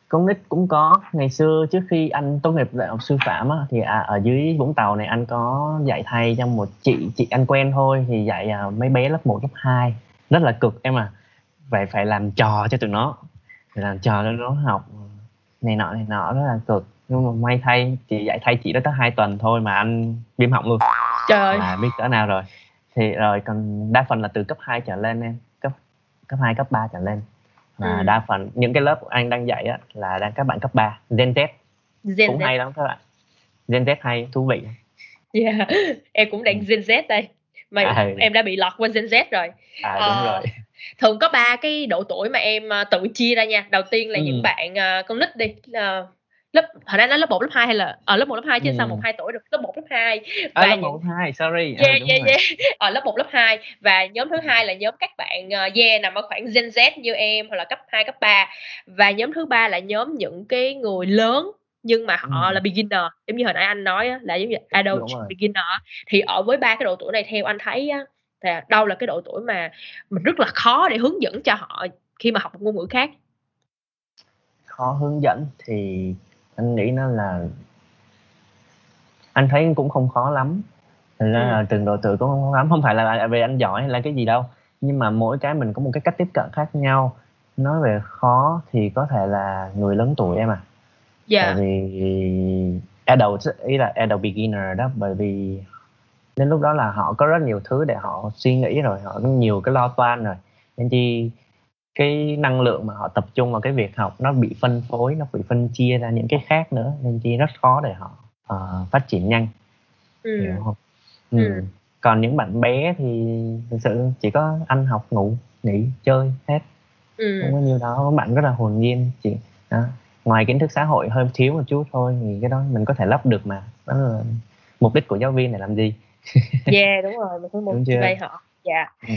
con nít cũng có. Ngày xưa trước khi anh tốt nghiệp đại học sư phạm á, thì à, ở dưới Vũng Tàu này anh có dạy thay cho một chị chị anh quen thôi thì dạy à, mấy bé lớp 1, lớp 2 rất là cực em à phải phải làm trò cho tụi nó. Phải làm trò cho nó học này nọ này nọ rất là cực. Nhưng mà may thay chị dạy thay chị đó tới hai tuần thôi mà anh viêm họng luôn.
Trời. Ơi
là biết cỡ nào rồi. Thì rồi còn đa phần là từ cấp 2 trở lên em. Cấp cấp 2, cấp 3 trở lên và
Ừ.
đa phần những cái lớp anh đang dạy á là đang các bạn cấp 3 Gen Z.
Gen
cũng
Z.
hay lắm các bạn. Gen Z hay thú vị.
Yeah. (laughs) em cũng đang Gen Z đây. Mà
À.
em đã bị lọt qua Gen Z rồi.
À
Ờ,
đúng rồi.
thường có ba cái độ tuổi mà em à, tự chia ra nha. Đầu tiên là
Ừ.
những bạn à, con nít đi. Là lớp hồi nãy nói lớp 1, lớp 2 hay là ở lớp 1, lớp 2 chứ
Ừ.
sao một hai tuổi được lớp 1, lớp 2
à,
và
lớp
những-
1, 2 sorry à,
yeah,
đúng
yeah,
rồi.
yeah. ở lớp 1, lớp 2 và nhóm thứ hai là nhóm các bạn uh, yeah nằm ở khoảng Gen Z như em hoặc là cấp 2, cấp 3 và nhóm thứ ba là nhóm những cái người lớn nhưng mà họ
Ừ.
là beginner giống như hồi nãy anh nói là giống như adult beginner thì ở với ba cái độ tuổi này theo anh thấy là đâu là cái độ tuổi mà mình rất là khó để hướng dẫn cho họ khi mà học một ngôn ngữ khác
khó hướng dẫn thì anh nghĩ nó là anh thấy cũng không khó lắm. Thật ra
Ừ.
là từng độ tuổi cũng không khó lắm. Không phải là về anh giỏi hay là cái gì đâu. Nhưng mà mỗi cái mình có một cái cách tiếp cận khác nhau. Nói về khó thì có thể là người lớn tuổi em à.
Dạ.
Tại vì adult ý là adult beginner đó. Bởi vì đến lúc đó là họ có rất nhiều thứ để họ suy nghĩ rồi. Họ có nhiều cái lo toan rồi. Nên chi cái năng lượng mà họ tập trung vào cái việc học nó bị phân phối nó bị phân chia ra những cái khác nữa nên chi rất khó để họ ờ, phát triển nhanh
ừ.
hiểu không
Ừ.
ừ. còn những bạn bé thì thực sự chỉ có ăn học ngủ nghỉ chơi hết
Ừ.
không có nhiều đó bạn rất là hồn nhiên chỉ đó. ngoài kiến thức xã hội hơi thiếu một chút thôi thì cái đó mình có thể lắp được mà đó là mục đích của giáo viên để làm gì
yeah đúng rồi mình phải (laughs) motivate họ dạ
ừ.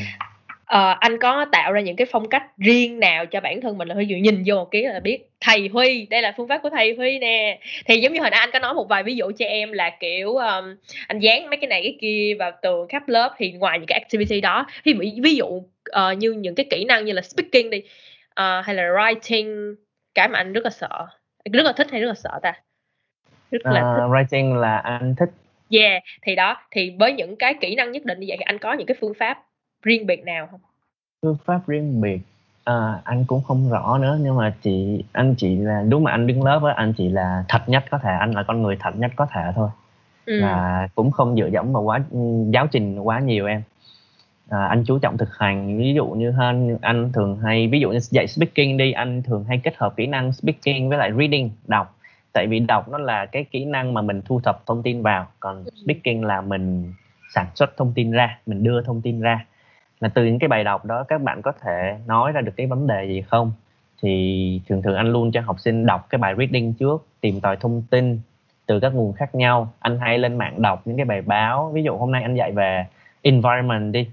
Ờ, anh có tạo ra những cái phong cách riêng nào cho bản thân mình là ví dụ nhìn vô một cái là biết thầy Huy đây là phương pháp của thầy Huy nè. Thì giống như hồi nãy anh có nói một vài ví dụ cho em là kiểu um, anh dán mấy cái này cái kia vào tường khắp lớp thì ngoài những cái activity đó dụ ví dụ ờ, như những cái kỹ năng như là speaking đi ờ, hay là writing cái mà anh rất là sợ. Rất là thích hay rất là sợ ta? Rất là thích.
À, writing là anh thích.
Yeah, thì đó thì với những cái kỹ năng nhất định như vậy thì anh có những cái phương pháp riêng biệt nào không?
phương pháp riêng biệt à, anh cũng không rõ nữa nhưng mà chị anh chỉ là đúng mà anh đứng lớp á anh chỉ là thật nhất có thể anh là con người thật nhất có thể thôi
Ừ.
và cũng không dựa dẫm vào quá giáo trình quá nhiều em à, anh chú trọng thực hành ví dụ như hơn anh thường hay ví dụ như dạy speaking đi anh thường hay kết hợp kỹ năng speaking với lại reading đọc tại vì đọc nó là cái kỹ năng mà mình thu thập thông tin vào còn
Ừ.
speaking là mình sản xuất thông tin ra mình đưa thông tin ra là từ những cái bài đọc đó các bạn có thể nói ra được cái vấn đề gì không? Thì thường thường anh luôn cho học sinh đọc cái bài reading trước tìm tòi thông tin từ các nguồn khác nhau. Anh hay lên mạng đọc những cái bài báo. Ví dụ hôm nay anh dạy về environment đi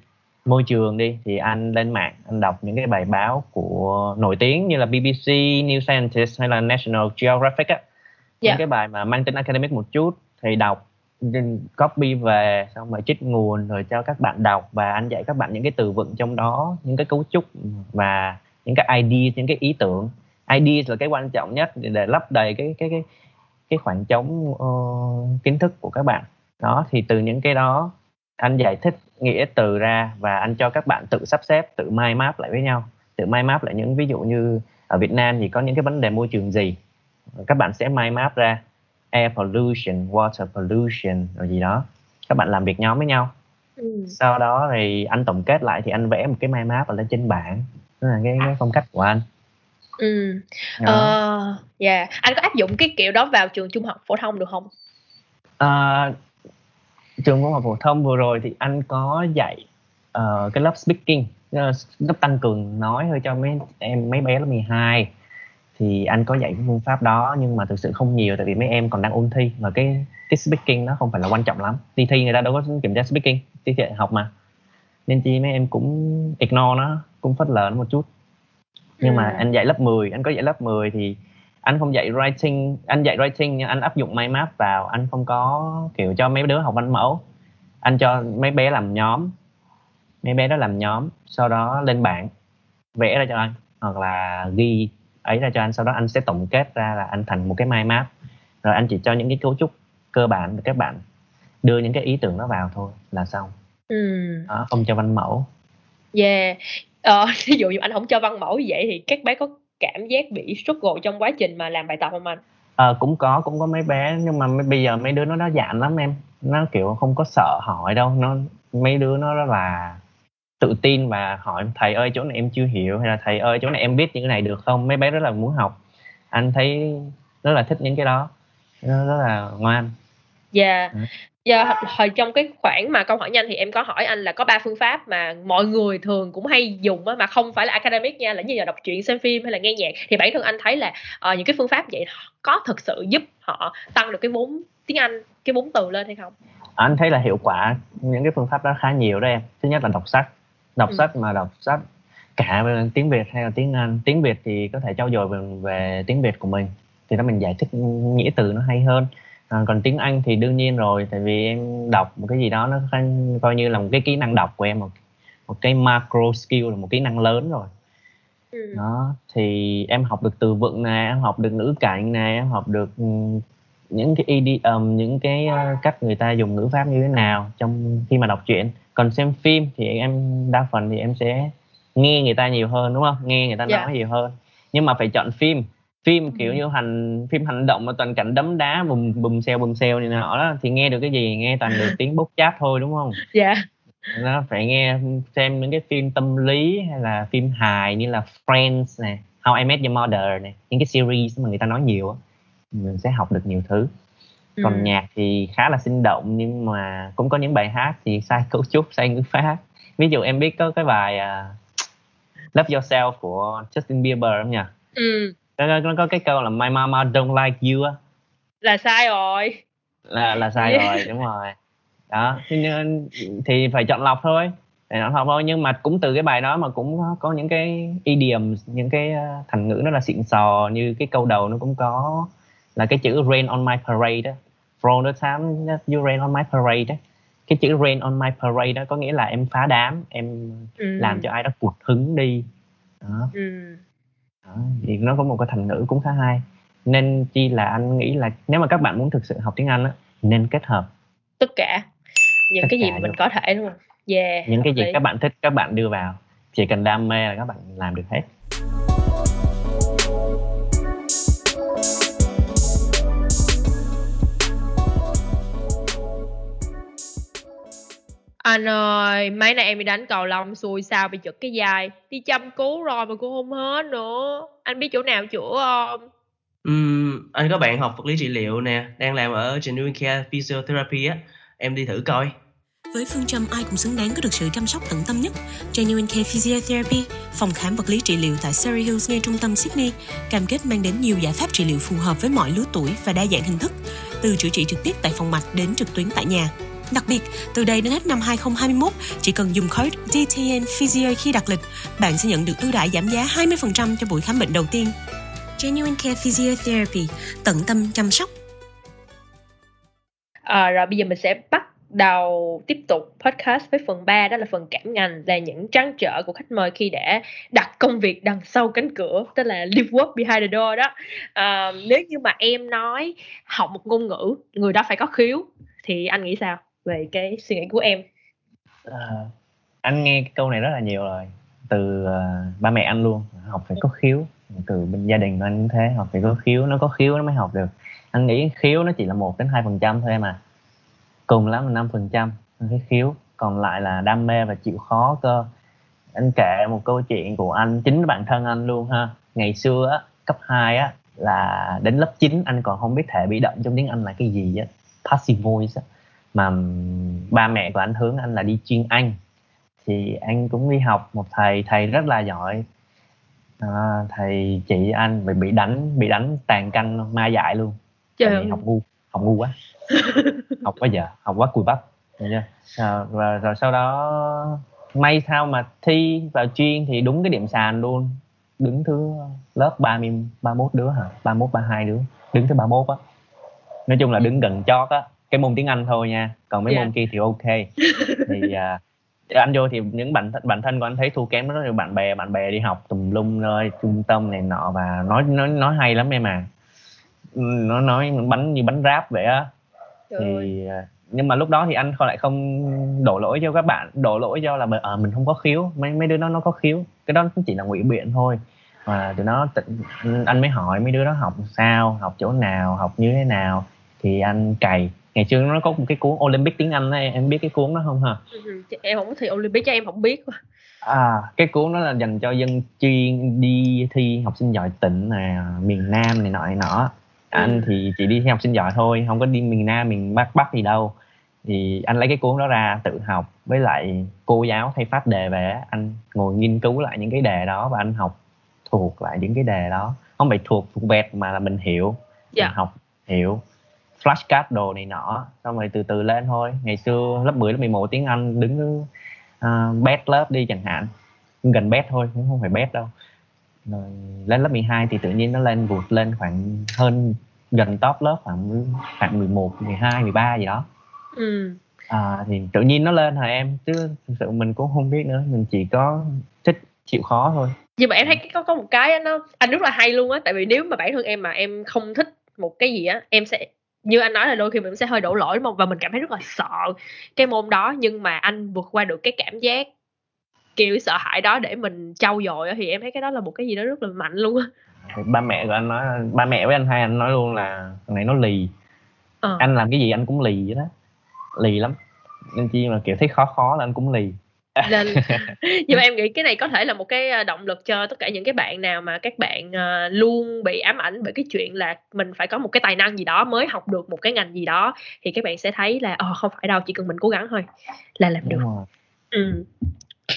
môi trường đi thì anh lên mạng anh đọc những cái bài báo của nổi tiếng như là BBC, New Scientist hay là National Geographic á.
Dạ.
những cái bài mà mang tính academic một chút thì đọc copy về xong rồi trích nguồn rồi cho các bạn đọc và anh dạy các bạn những cái từ vựng trong đó những cái cấu trúc và những cái idea những cái ý tưởng. Ideas là cái quan trọng nhất để, để lấp đầy cái cái cái cái khoảng trống uh, kiến thức của các bạn. Đó thì từ những cái đó anh giải thích nghĩa từ ra và anh cho các bạn tự sắp xếp tự mind map lại với nhau. Tự mind map lại những ví dụ như ở Việt Nam thì có những cái vấn đề môi trường gì các bạn sẽ mind map ra air pollution water pollution rồi gì đó các bạn làm việc nhóm với nhau
Ừ.
sau đó thì anh tổng kết lại thì anh vẽ một cái mind map ở lên trên bảng đó là cái, cái phong cách của anh
Ừ. Ờ, dạ. Anh có áp dụng cái kiểu đó vào trường trung học phổ thông được không?
À, trường trung học phổ thông vừa rồi thì anh có dạy ờ, cái lớp speaking ờ, lớp tăng cường nói thôi cho mấy em mấy bé lớp 12 thì anh có dạy cái phương pháp đó nhưng mà thực sự không nhiều tại vì mấy em còn đang ôn thi và cái cái speaking nó không phải là quan trọng lắm. Đi thi người ta đâu có kiểm tra speaking đi thi học mà. Nên chi mấy em cũng ignore nó cũng phớt lờ nó một chút. Nhưng mà
Ừ.
anh dạy lớp 10 anh có dạy lớp 10 thì anh không dạy writing anh dạy writing nhưng anh áp dụng mind map vào anh không có kiểu cho mấy đứa học văn mẫu. Anh cho mấy bé làm nhóm mấy bé đó làm nhóm sau đó lên bảng vẽ ra cho anh hoặc là ghi ấy ra cho anh sau đó anh sẽ tổng kết ra là anh thành một cái mind map. Rồi anh chỉ cho những cái cấu trúc cơ bản để các bạn đưa những cái ý tưởng đó vào thôi là xong.
Ừ.
đó, không cho văn mẫu.
Yeah. Ờ, (laughs) ví dụ như anh không cho văn mẫu như vậy thì các bé có cảm giác bị struggle trong quá trình mà làm bài tập không anh?
Ờ, cũng có cũng có mấy bé nhưng mà bây giờ mấy đứa nó đã dạn lắm em. Nó kiểu không có sợ hỏi đâu nó mấy đứa nó là tự tin và hỏi thầy ơi chỗ này em chưa hiểu hay là thầy ơi chỗ này em biết những cái này được không mấy bé rất là muốn học anh thấy rất là thích những cái đó nó rất là ngoan
dạ yeah. Dạ, hồi trong cái khoảng mà câu hỏi nhanh thì em có hỏi anh là có ba phương pháp mà mọi người thường cũng hay dùng á, mà không phải là academic nha, là như là đọc truyện, xem phim hay là nghe nhạc. Thì bản thân anh thấy là uh, những cái phương pháp vậy có thực sự giúp họ tăng được cái vốn tiếng Anh, cái vốn từ lên hay không?
Anh thấy là hiệu quả những cái phương pháp đó khá nhiều đó em. Thứ nhất là đọc sách, đọc ừ. sách mà đọc sách cả tiếng Việt hay là tiếng Anh. Tiếng Việt thì có thể trau dồi về, về tiếng Việt của mình thì nó mình giải thích nghĩa từ nó hay hơn à, còn tiếng Anh thì đương nhiên rồi tại vì em đọc một cái gì đó nó coi như là một cái kỹ năng đọc của em một một cái macro skill là một kỹ năng lớn rồi ừ. đó thì em học được từ vựng này em học được ngữ cảnh này em học được ừ, những cái idiom những cái uh, cách người ta dùng ngữ pháp như thế nào trong khi mà đọc truyện còn xem phim thì em đa phần thì em sẽ nghe người ta nhiều hơn đúng không nghe người ta yeah. Dạ. nói nhiều hơn nhưng mà phải chọn phim phim kiểu ừ. như hành phim hành động mà toàn cảnh đấm đá bùm bùm xèo bùm xèo này nọ đó thì nghe được cái gì nghe toàn được tiếng bốc chat thôi đúng không
dạ yeah.
nó phải nghe xem những cái phim tâm lý hay là phim hài như là Friends nè How I Met Your Mother này những cái series mà người ta nói nhiều á mình sẽ học được nhiều thứ. Còn ừ. nhạc thì khá là sinh động nhưng mà cũng có những bài hát thì sai cấu trúc sai ngữ pháp. Ví dụ em biết có cái bài uh, Love Yourself của Justin Bieber không nhỉ?
Ừ.
Nó, nó có cái câu là my mama don't like you á.
Là sai rồi.
Là là sai (laughs) rồi đúng rồi. Đó nên thì phải chọn lọc thôi để chọn lọc thôi. Nhưng mà cũng từ cái bài đó mà cũng có, có những cái idiom những cái ờ, thành ngữ nó là xịn sò như cái câu đầu nó cũng có là cái chữ rain on my parade đó from the time you rain on my parade đó cái chữ rain on my parade đó có nghĩa là em phá đám em ừ. làm cho ai đó cụt hứng đi. Đó. Ừ. Đó, thì nó có một cái thành ngữ cũng khá hay. Nên chi là anh nghĩ là nếu mà các bạn muốn thực sự học tiếng Anh á nên kết hợp
tất cả. Những tất cái gì mà mình có thể đúng không? Yeah,
những cái gì lý. các bạn thích các bạn đưa vào. Chỉ cần đam mê là các bạn làm được hết
Anh ơi, mấy nay em đi đánh cầu lông xui sao bị chật cái vai, đi chăm cứu rồi mà cũng không hết nữa. Anh biết chỗ nào chữa không?
Ừm, anh có bạn học vật lý trị liệu nè, đang làm ở Genuine Care Physiotherapy á, em đi thử coi.
Với phương châm ai cũng xứng đáng có được sự chăm sóc tận tâm nhất, Genuine Care Physiotherapy, phòng khám vật lý trị liệu tại Surrey Hills ngay trung tâm Sydney, cam kết mang đến nhiều giải pháp trị liệu phù hợp với mọi lứa tuổi và đa dạng hình thức, từ chữa trị trực tiếp tại phòng mạch đến trực tuyến tại nhà. Đặc biệt, từ đây đến hết năm 2021, chỉ cần dùng code DTN Physio khi đặt lịch, bạn sẽ nhận được ưu đãi giảm giá 20% cho buổi khám bệnh đầu tiên. Genuine Care Physiotherapy, tận tâm chăm sóc.
À, rồi bây giờ mình sẽ bắt đầu tiếp tục podcast với phần 3 đó là phần cảm ngành là những trăn trở của khách mời khi đã đặt công việc đằng sau cánh cửa tức là leave work behind the door đó à, nếu như mà em nói học một ngôn ngữ người đó phải có khiếu thì anh nghĩ sao về cái suy nghĩ của em.
À, anh nghe cái câu này rất là nhiều rồi. Từ uh, ba mẹ anh luôn. Học phải có khiếu. Từ bên gia đình anh cũng thế học phải có khiếu. Nó có khiếu nó mới học được. Anh nghĩ khiếu nó chỉ là một đến hai phần trăm thôi mà. Cùng lắm là năm phần trăm cái khiếu. Còn lại là đam mê và chịu khó cơ. Anh kể một câu chuyện của anh chính bản thân anh luôn ha. Ngày xưa á cấp 2 á là đến lớp 9 anh còn không biết thể bị động trong tiếng Anh là cái gì á. Passive voice á mà ba mẹ của anh hướng anh là đi chuyên Anh. Thì anh cũng đi học một thầy thầy rất là giỏi. À, thầy chỉ anh bị bị đánh bị đánh tàn canh ma dại luôn. Trời học ngu học ngu quá. (laughs) Học quá giờ học quá cùi bắp? À, và rồi sau đó may sao mà thi vào chuyên thì đúng cái điểm sàn luôn. Đứng thứ lớp 30 31 đứa hả? 31 32 đứa. Đứng thứ 31 á. Nói chung là đứng gần chót á cái môn tiếng Anh thôi nha. Còn mấy yeah. môn kia thì ok. Thì uh, anh vô thì những bản thân bản thân của anh thấy thua kém rất nhiều. Bạn bè bạn bè đi học tùm lum nơi trung tâm này nọ và nói nói nói hay lắm em à. Nó nói bánh như bánh ráp vậy á. Thì à, nhưng mà lúc đó thì anh lại không đổ lỗi cho các bạn đổ lỗi cho là à, mình không có khiếu. Mấy mấy đứa nó nó có khiếu. Cái đó chỉ là ngụy biện thôi. Mà tụi nó anh mới hỏi mấy đứa đó học sao học chỗ nào học như thế nào. Thì anh cày ngày xưa nó có một cái cuốn Olympic tiếng Anh ấy, em biết cái cuốn đó không hả?
Ừ, em không thì Olympic cho em không biết
À, cái cuốn đó là dành cho dân chuyên đi thi học sinh giỏi tỉnh nè, miền Nam này nọ này nọ. Anh ừ. thì chỉ đi thi học sinh giỏi thôi, không có đi miền Nam, miền Bắc Bắc gì đâu. Thì anh lấy cái cuốn đó ra tự học với lại cô giáo thay phát đề về anh ngồi nghiên cứu lại những cái đề đó và anh học thuộc lại những cái đề đó không phải thuộc thuộc vẹt mà là mình hiểu dạ. mình học hiểu flashcard đồ này nọ. Xong rồi từ từ lên thôi. Ngày xưa lớp 10 lớp 11 tiếng Anh đứng uh, bét lớp đi chẳng hạn. Gần bét thôi cũng không phải bét đâu. Rồi lên lớp 12 thì tự nhiên nó lên vụt lên khoảng hơn gần top lớp khoảng khoảng 11, 12, 13 gì đó. Ừ. à, thì tự nhiên nó lên hả em? Chứ thực sự mình cũng không biết nữa. Mình chỉ có thích chịu khó thôi.
Nhưng mà em thấy có có một cái nó anh rất là hay luôn á. Tại vì nếu mà bản thân em mà em không thích một cái gì á em sẽ như anh nói là đôi khi mình sẽ hơi đổ lỗi đúng không? Và mình cảm thấy rất là sợ cái môn đó nhưng mà anh vượt qua được cái cảm giác kiểu sợ hãi đó để mình trau dồi thì em thấy cái đó là một cái gì đó rất là mạnh luôn á.
Ba mẹ của anh nói ba mẹ với anh hai anh nói luôn là thằng này nó lì. Ờ. anh làm cái gì anh cũng lì vậy đó. Lì lắm. Nên chi mà kiểu thấy khó khó là anh cũng lì
nên (laughs) (laughs) nhưng mà em nghĩ cái này có thể là một cái ờ, động lực cho tất cả những cái bạn nào mà các bạn uh, luôn bị ám ảnh bởi cái chuyện là mình phải có một cái tài năng gì đó mới học được một cái ngành gì đó thì các bạn sẽ thấy là oh, không phải đâu chỉ cần mình cố gắng thôi là làm được. ừ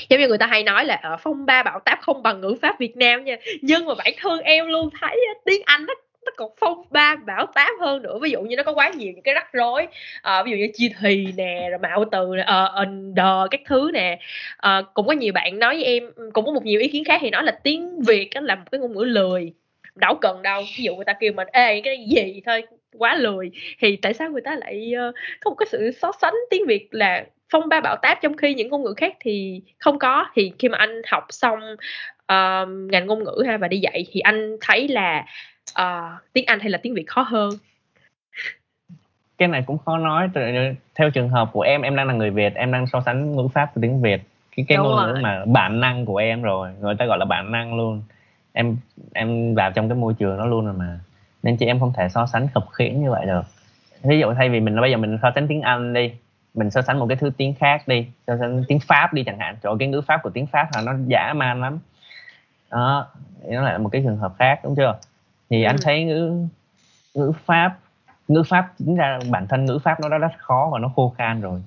giống như người ta hay nói là ở phong ba bảo táp không bằng ngữ pháp Việt Nam nha. Nhưng mà bản thân em luôn thấy tiếng Anh nó nó còn phong ba bão táp hơn nữa. Ví dụ như nó có quá nhiều những cái rắc rối à, ví dụ như chi thì nè rồi mạo từ nè uh, under các thứ nè. À, cũng có nhiều bạn nói với em cũng có một nhiều ý kiến khác thì nói là tiếng việt là một cái ngôn ngữ lười đâu cần đâu. Ví dụ người ta kêu mình ê cái gì? Thôi quá lười. Thì tại sao người ta lại uh, có một cái sự so sánh tiếng việt là phong ba bão táp trong khi những ngôn ngữ khác thì không có. Thì khi mà anh học xong uh, ngành ngôn ngữ ha và đi dạy thì anh thấy là uh, tiếng Anh hay là tiếng Việt khó hơn?
Cái này cũng khó nói theo trường hợp của em em đang là người Việt em đang so sánh ngữ pháp với tiếng Việt. Cái cái ngôn ngữ mà bản năng của em rồi người ta gọi là bản năng luôn. Em em vào trong cái môi trường đó luôn rồi mà. Nên chị em không thể so sánh khập khiễng như vậy được. Ví dụ thay vì mình bây giờ mình so sánh tiếng Anh đi mình so sánh một cái thứ tiếng khác đi so sánh tiếng Pháp đi chẳng hạn. Trời cái ngữ pháp của tiếng Pháp là nó giả man lắm. Đó nó lại là một cái trường hợp khác đúng chưa thì anh thấy ngữ ngữ pháp ngữ pháp chính ra bản thân ngữ pháp nó đã rất khó và nó khô khan rồi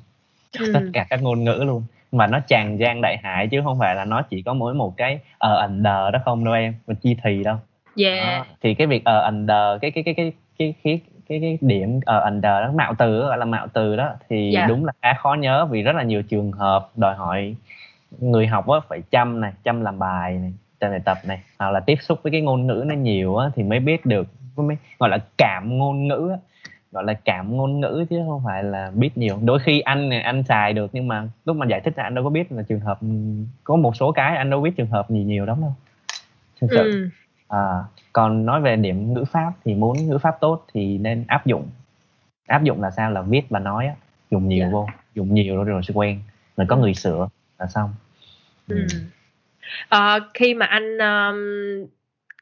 ừ. tất (laughs) cả các ngôn ngữ luôn mà nó tràn gian đại hải chứ không phải là nó chỉ có mỗi một cái ở uh, under đó không đâu em mình chi thì đâu
yeah. đó.
thì cái việc ở uh, under cái cái cái cái cái cái cái, cái điểm ở uh, under đó mạo từ gọi là mạo từ đó thì yeah. đúng là khá khó nhớ vì rất là nhiều trường hợp đòi hỏi người học á phải chăm này chăm làm bài này trên bài tập này hoặc là tiếp xúc với cái ngôn ngữ nó nhiều á, thì mới biết được mới gọi là cảm ngôn ngữ á. gọi là cảm ngôn ngữ chứ không phải là biết nhiều đôi khi anh này anh xài được nhưng mà lúc mà giải thích ra anh đâu có biết là trường hợp có một số cái anh đâu biết trường hợp gì nhiều lắm đâu thực sự ừ. à, còn nói về điểm ngữ pháp thì muốn ngữ pháp tốt thì nên áp dụng áp dụng là sao là viết và nói á, dùng nhiều yeah. Dạ. vô dùng nhiều rồi rồi sẽ quen rồi có ừ. người sửa là xong
ừ. Uh, khi mà anh um,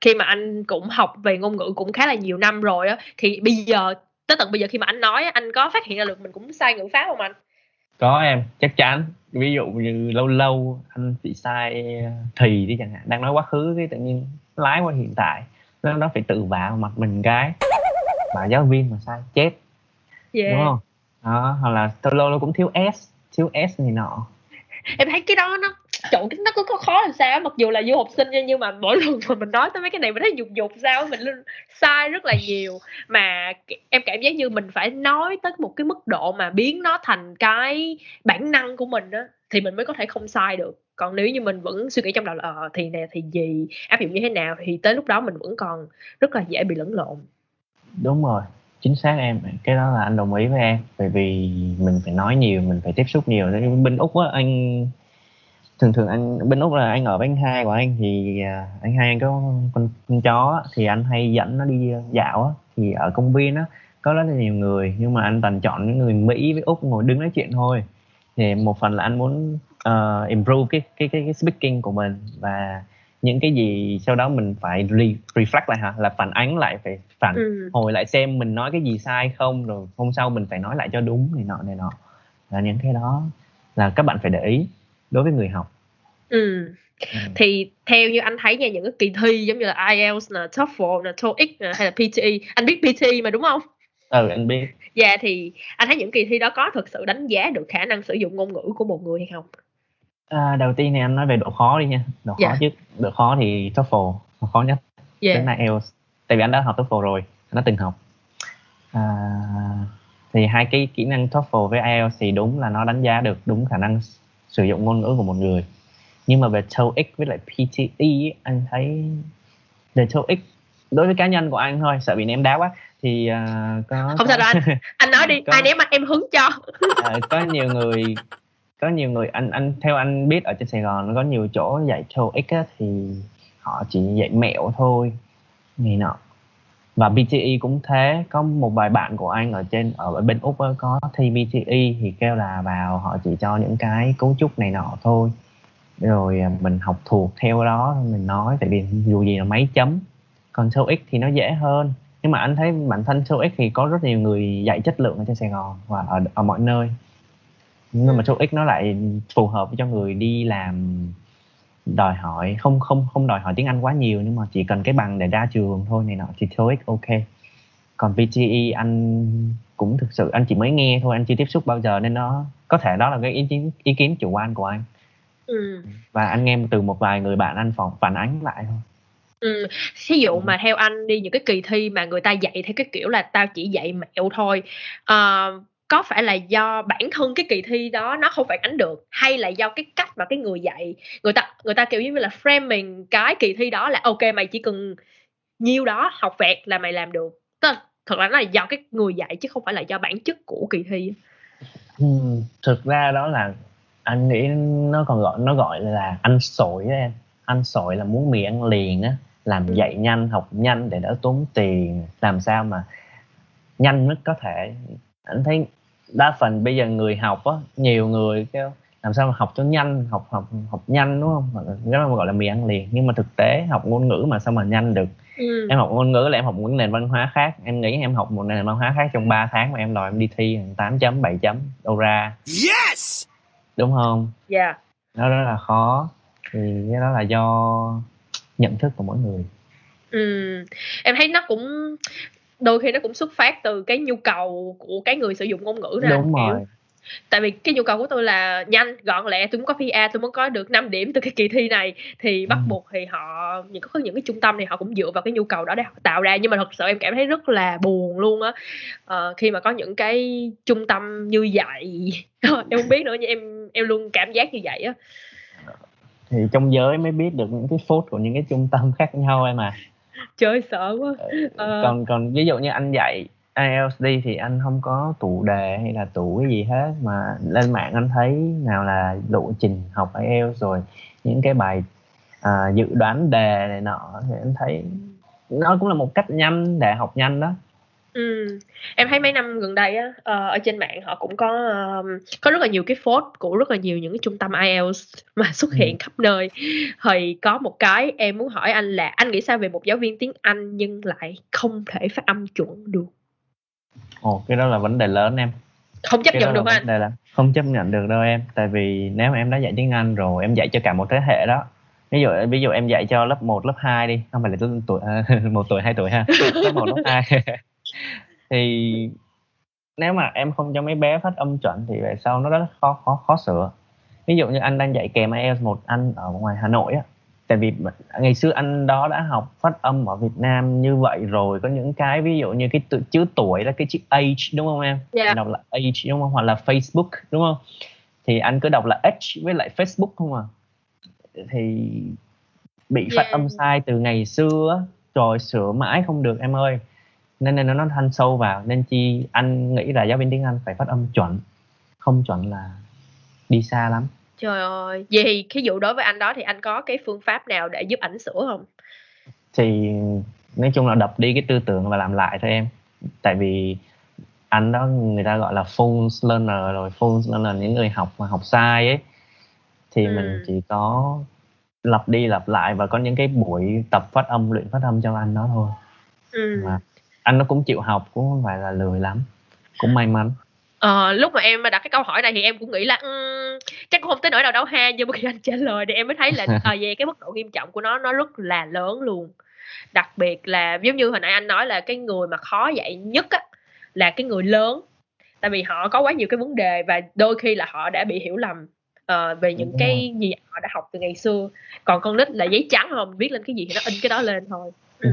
khi mà anh cũng học về ngôn ngữ cũng khá là nhiều năm rồi á thì bây giờ tới tận bây giờ khi mà anh nói anh có phát hiện ra được mình cũng sai ngữ pháp không anh?
Có em chắc chắn. Ví dụ như lâu lâu anh bị sai thì đi chẳng hạn đang nói quá khứ cái tự nhiên lái qua hiện tại. Nó nó phải tự vả mặt mình cái. Mà giáo viên mà sai chết. Yeah. đúng không? Đó hoặc là lâu lâu nó cũng thiếu s thiếu s này nọ.
Em thấy cái đó nó (laughs) trộn nó cứ có khó làm sao mặc dù là du học sinh nhưng mà mỗi lần mà mình nói tới mấy cái này mình thấy dục dục sao mình sai rất là nhiều. Mà em cảm giác như mình phải nói tới một cái mức độ mà biến nó thành cái bản năng của mình đó thì mình mới có thể không sai được. Còn nếu như mình vẫn suy nghĩ trong đầu là ờ thì nè, thì gì, áp dụng như thế nào, thì tới lúc đó mình vẫn còn rất là dễ bị lẫn lộn.
Đúng rồi, chính xác em, cái đó là anh đồng ý với em. Bởi vì mình phải nói nhiều, mình phải tiếp xúc nhiều. Bên úc á, anh thường thường anh bên úc là anh ở với anh hai của anh thì à, anh hai anh có con, con chó thì anh hay dẫn nó đi dạo á thì ở công viên á có rất là nhiều người nhưng mà anh toàn chọn những người mỹ với úc ngồi đứng nói chuyện thôi. Thì một phần là anh muốn uh, improve cái, cái cái cái speaking của mình và những cái gì sau đó mình phải re- reflect lại hả? Là phản ánh lại phải phản ừ. hồi lại xem mình nói cái gì sai không rồi hôm sau mình phải nói lại cho đúng này nọ này nọ. Là những cái đó là các bạn phải để ý đối với người học
ừ. ừ. thì theo như anh thấy nha những cái kỳ thi giống như là IELTS nè, TOEFL nè, TOEIC nè, hay là PTE anh biết PTE mà đúng không
ừ anh biết
dạ thì anh thấy những kỳ thi đó có thực sự đánh giá được khả năng sử dụng ngôn ngữ của một người hay không
À, đầu tiên thì anh nói về độ khó đi nha độ khó. Dạ. trước độ khó thì TOEFL là khó nhất yeah. đến IELTS tại vì anh đã học TOEFL rồi anh đã từng học à, thì hai cái kỹ năng TOEFL với IELTS thì đúng là nó đánh giá được đúng khả năng sử dụng ngôn ngữ của một người. Nhưng mà về TOEIC với lại PTE anh thấy về TOEIC đối với cá nhân của anh thôi sợ bị ném đá quá thì uh, có
không sao đâu anh. (laughs) Anh nói đi có, ai ném anh em hứng cho.
Uh, (laughs) có nhiều người có nhiều người anh anh theo anh biết ở trên Sài Gòn có nhiều chỗ dạy TOEIC á, thì họ chỉ dạy mẹo thôi này nọ và BTE cũng thế có một vài bạn của anh ở trên ở bên úc có thi BTE thì kêu là vào họ chỉ cho những cái cấu trúc này nọ thôi. Rồi à, mình học thuộc theo đó mình nói tại vì dù gì là mấy chấm còn TOEIC thì nó dễ hơn. Nhưng mà anh thấy bản thân TOEIC thì có rất nhiều người dạy chất lượng ở trên Sài Gòn và ở, ở mọi nơi. Nhưng mà TOEIC nó lại phù hợp cho người đi làm đòi hỏi không không không đòi hỏi tiếng Anh quá nhiều nhưng mà chỉ cần cái bằng để ra trường thôi này nọ thì TOEIC ok còn PTE anh cũng thực sự anh chỉ mới nghe thôi anh chưa tiếp xúc bao giờ nên nó có thể đó là cái ý kiến ý kiến chủ quan của anh ừ. và anh nghe từ một vài người bạn anh phản phản ánh lại thôi
Ừ, ví dụ ừ. mà theo anh đi những cái kỳ thi mà người ta dạy theo cái kiểu là tao chỉ dạy mẹo thôi uh, có phải là do bản thân cái kỳ thi đó nó không phản ánh được hay là do cái cách mà cái người dạy người ta người ta kiểu như là framing cái kỳ thi đó là ok mày chỉ cần nhiêu đó học vẹt là mày làm được. Tức là, thật là nó là do cái người dạy chứ không phải là do bản chất của kỳ thi.
Ừ, thực ra đó là anh nghĩ nó còn gọi nó gọi là ăn sổi đó em. Ăn sổi là muốn mì ăn liền á làm ừ. dạy nhanh học nhanh để đỡ tốn tiền. Làm sao mà nhanh nhất có thể. Anh thấy đa phần bây giờ người học á nhiều người kêu làm sao mà học cho nhanh học học học nhanh đúng không? Cái đó gọi là mì ăn liền. Nhưng mà thực tế học ngôn ngữ mà sao mà nhanh được? Ừ. em học ngôn ngữ là em học một nền văn hóa khác. Em nghĩ em học một nền văn hóa khác trong 3 tháng mà em đòi em đi thi 8 chấm 7 chấm đâu ra. Yes! Đúng không?
Dạ. Yeah.
đó rất là khó. Thì cái đó là do nhận thức của mỗi người.
Ừ. Em thấy nó cũng đôi khi nó cũng xuất phát từ cái nhu cầu của cái người sử dụng ngôn ngữ
ra đúng rồi.
Tại vì cái nhu cầu của tôi là nhanh gọn lẹ tôi muốn có PA tôi muốn có được 5 điểm từ cái kỳ thi này. Thì bắt ừ. buộc thì họ những có những cái trung tâm thì họ cũng dựa vào cái nhu cầu đó để họ tạo ra. Nhưng mà thật sự em cảm thấy rất là buồn luôn á. Ờ, khi mà có những cái trung tâm như vậy. (laughs) Em không biết nữa nhưng em em luôn cảm giác như vậy á.
Thì trong giới mới biết được những cái phốt của những cái trung tâm khác nhau em à (laughs)
chơi sợ quá
ờ. còn còn ví dụ như anh dạy IELTS đi thì anh không có tủ đề hay là tủ cái gì hết mà lên mạng anh thấy nào là lộ trình học IELTS rồi những cái bài à, dự đoán đề này nọ thì anh thấy nó cũng là một cách nhanh để học nhanh đó
Ừm, em thấy mấy năm gần đây á, ờ, ở trên mạng họ cũng có, ờm, có rất là nhiều cái post của rất là nhiều những cái trung tâm IELTS mà (laughs) xuất hiện Ừm. khắp nơi. Thì có một cái em muốn hỏi anh là anh nghĩ sao về một giáo viên tiếng Anh nhưng lại không thể phát âm chuẩn được?
Ồ, cái đó là vấn đề lớn em.
Không chấp
Cái
nhận
đó
được
là
hả
vấn đề là không chấp nhận được đâu em, tại vì nếu mà em đã dạy tiếng Anh rồi, em dạy cho cả một thế hệ đó. Ví dụ ví dụ em dạy cho lớp 1, lớp 2 đi, không phải là tuổi (laughs) à, 1 tuổi, 2 tuổi ha, lớp 1, lớp 2 (laughs) thì nếu mà em không cho mấy bé phát âm chuẩn thì về sau nó rất khó khó khó sửa. Ví dụ như anh đang dạy kèm IELTS một anh ở ngoài Hà Nội á tại vì ngày xưa anh đó đã học phát âm ở Việt Nam như vậy rồi có những cái ví dụ như cái tự, chữ tuổi là cái chữ age đúng không em? Yeah. đọc là age đúng không? Hoặc là Facebook đúng không? Thì anh cứ đọc là H với lại Facebook không à. Thì bị phát yeah. âm sai từ ngày xưa rồi sửa mãi không được em ơi nên nên nó ăn sâu vào nên chi anh nghĩ là giáo viên tiếng Anh phải phát âm chuẩn không chuẩn là đi xa lắm
Trời ơi, vậy thì cái vụ đối với anh đó thì anh có cái phương pháp nào để giúp ảnh sửa không?
thì nói chung là đập đi cái tư tưởng và làm lại thôi em tại vì anh đó người ta gọi là full learner rồi full learner những người học mà học sai ấy thì
Ừ.
mình chỉ có lặp đi lặp lại và có những cái buổi tập phát âm luyện phát âm cho anh đó thôi
Ừ.
mà anh nó cũng chịu học cũng không phải là lười lắm cũng may mắn.
Ờ, lúc mà em đặt cái câu hỏi này thì em cũng nghĩ là "Ừm, chắc cũng không tới nỗi nào đâu ha nhưng mà khi anh trả lời thì em mới thấy là (laughs) ờ về cái mức độ nghiêm trọng của nó nó rất là lớn luôn. Đặc biệt là giống như hồi nãy anh nói là cái người mà khó dạy nhất á là cái người lớn. Tại vì họ có quá nhiều cái vấn đề và đôi khi là họ đã bị hiểu lầm ờ, về những
Đúng
cái gì họ đã học từ ngày xưa. Còn con nít là giấy trắng không viết lên cái gì thì nó in cái đó lên thôi. Ừ.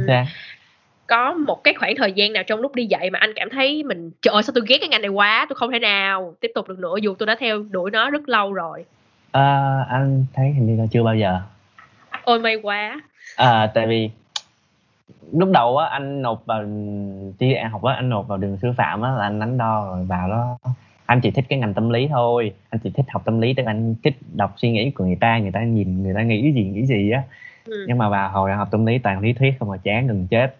có một cái khoảng thời gian nào trong lúc đi dạy mà anh cảm thấy mình trời ơi sao tôi ghét cái ngành này quá tôi không thể nào tiếp tục được nữa dù tôi đã theo đuổi nó rất lâu rồi.
À, anh thấy hình như là chưa bao giờ.
Ôi may quá.
À, tại vì lúc đầu á anh nộp vào thi đại học á anh nộp vào đường sư phạm á là anh đánh đo rồi vào đó. Anh chỉ thích cái ngành tâm lý thôi anh chỉ thích học tâm lý tức là anh thích đọc suy nghĩ của người ta người ta nhìn người ta nghĩ gì nghĩ gì á.
Ừ.
nhưng mà vào hồi học tâm lý toàn lý thuyết không mà chán gần chết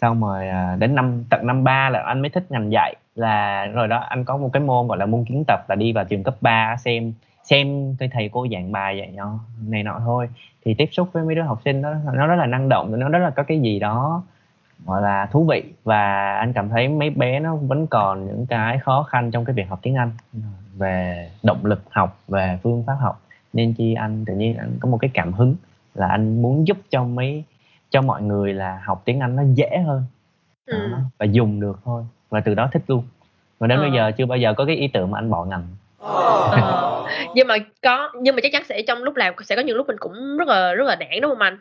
xong rồi à, đến năm tận năm ba là anh mới thích ngành dạy là rồi đó anh có một cái môn gọi là môn kiến tập là đi vào trường cấp 3 xem xem cái thầy cô giảng bài dạy nhau này nọ thôi. Thì tiếp xúc với mấy đứa học sinh đó nó rất là năng động nó rất là có cái gì đó gọi là thú vị. Và anh cảm thấy mấy bé nó vẫn còn những cái khó khăn trong cái việc học tiếng Anh về động lực học về phương pháp học. Nên chi anh tự nhiên anh có một cái cảm hứng là anh muốn giúp cho mấy cho mọi người là học tiếng Anh nó dễ hơn
Ừ.
đó, và dùng được thôi và từ đó thích luôn và đến
Ờ.
bây giờ chưa bao giờ có cái ý tưởng mà anh bỏ ngành
Ờ. (laughs) nhưng mà có nhưng mà chắc chắn sẽ trong lúc làm sẽ có những lúc mình cũng rất là rất là nản đúng không anh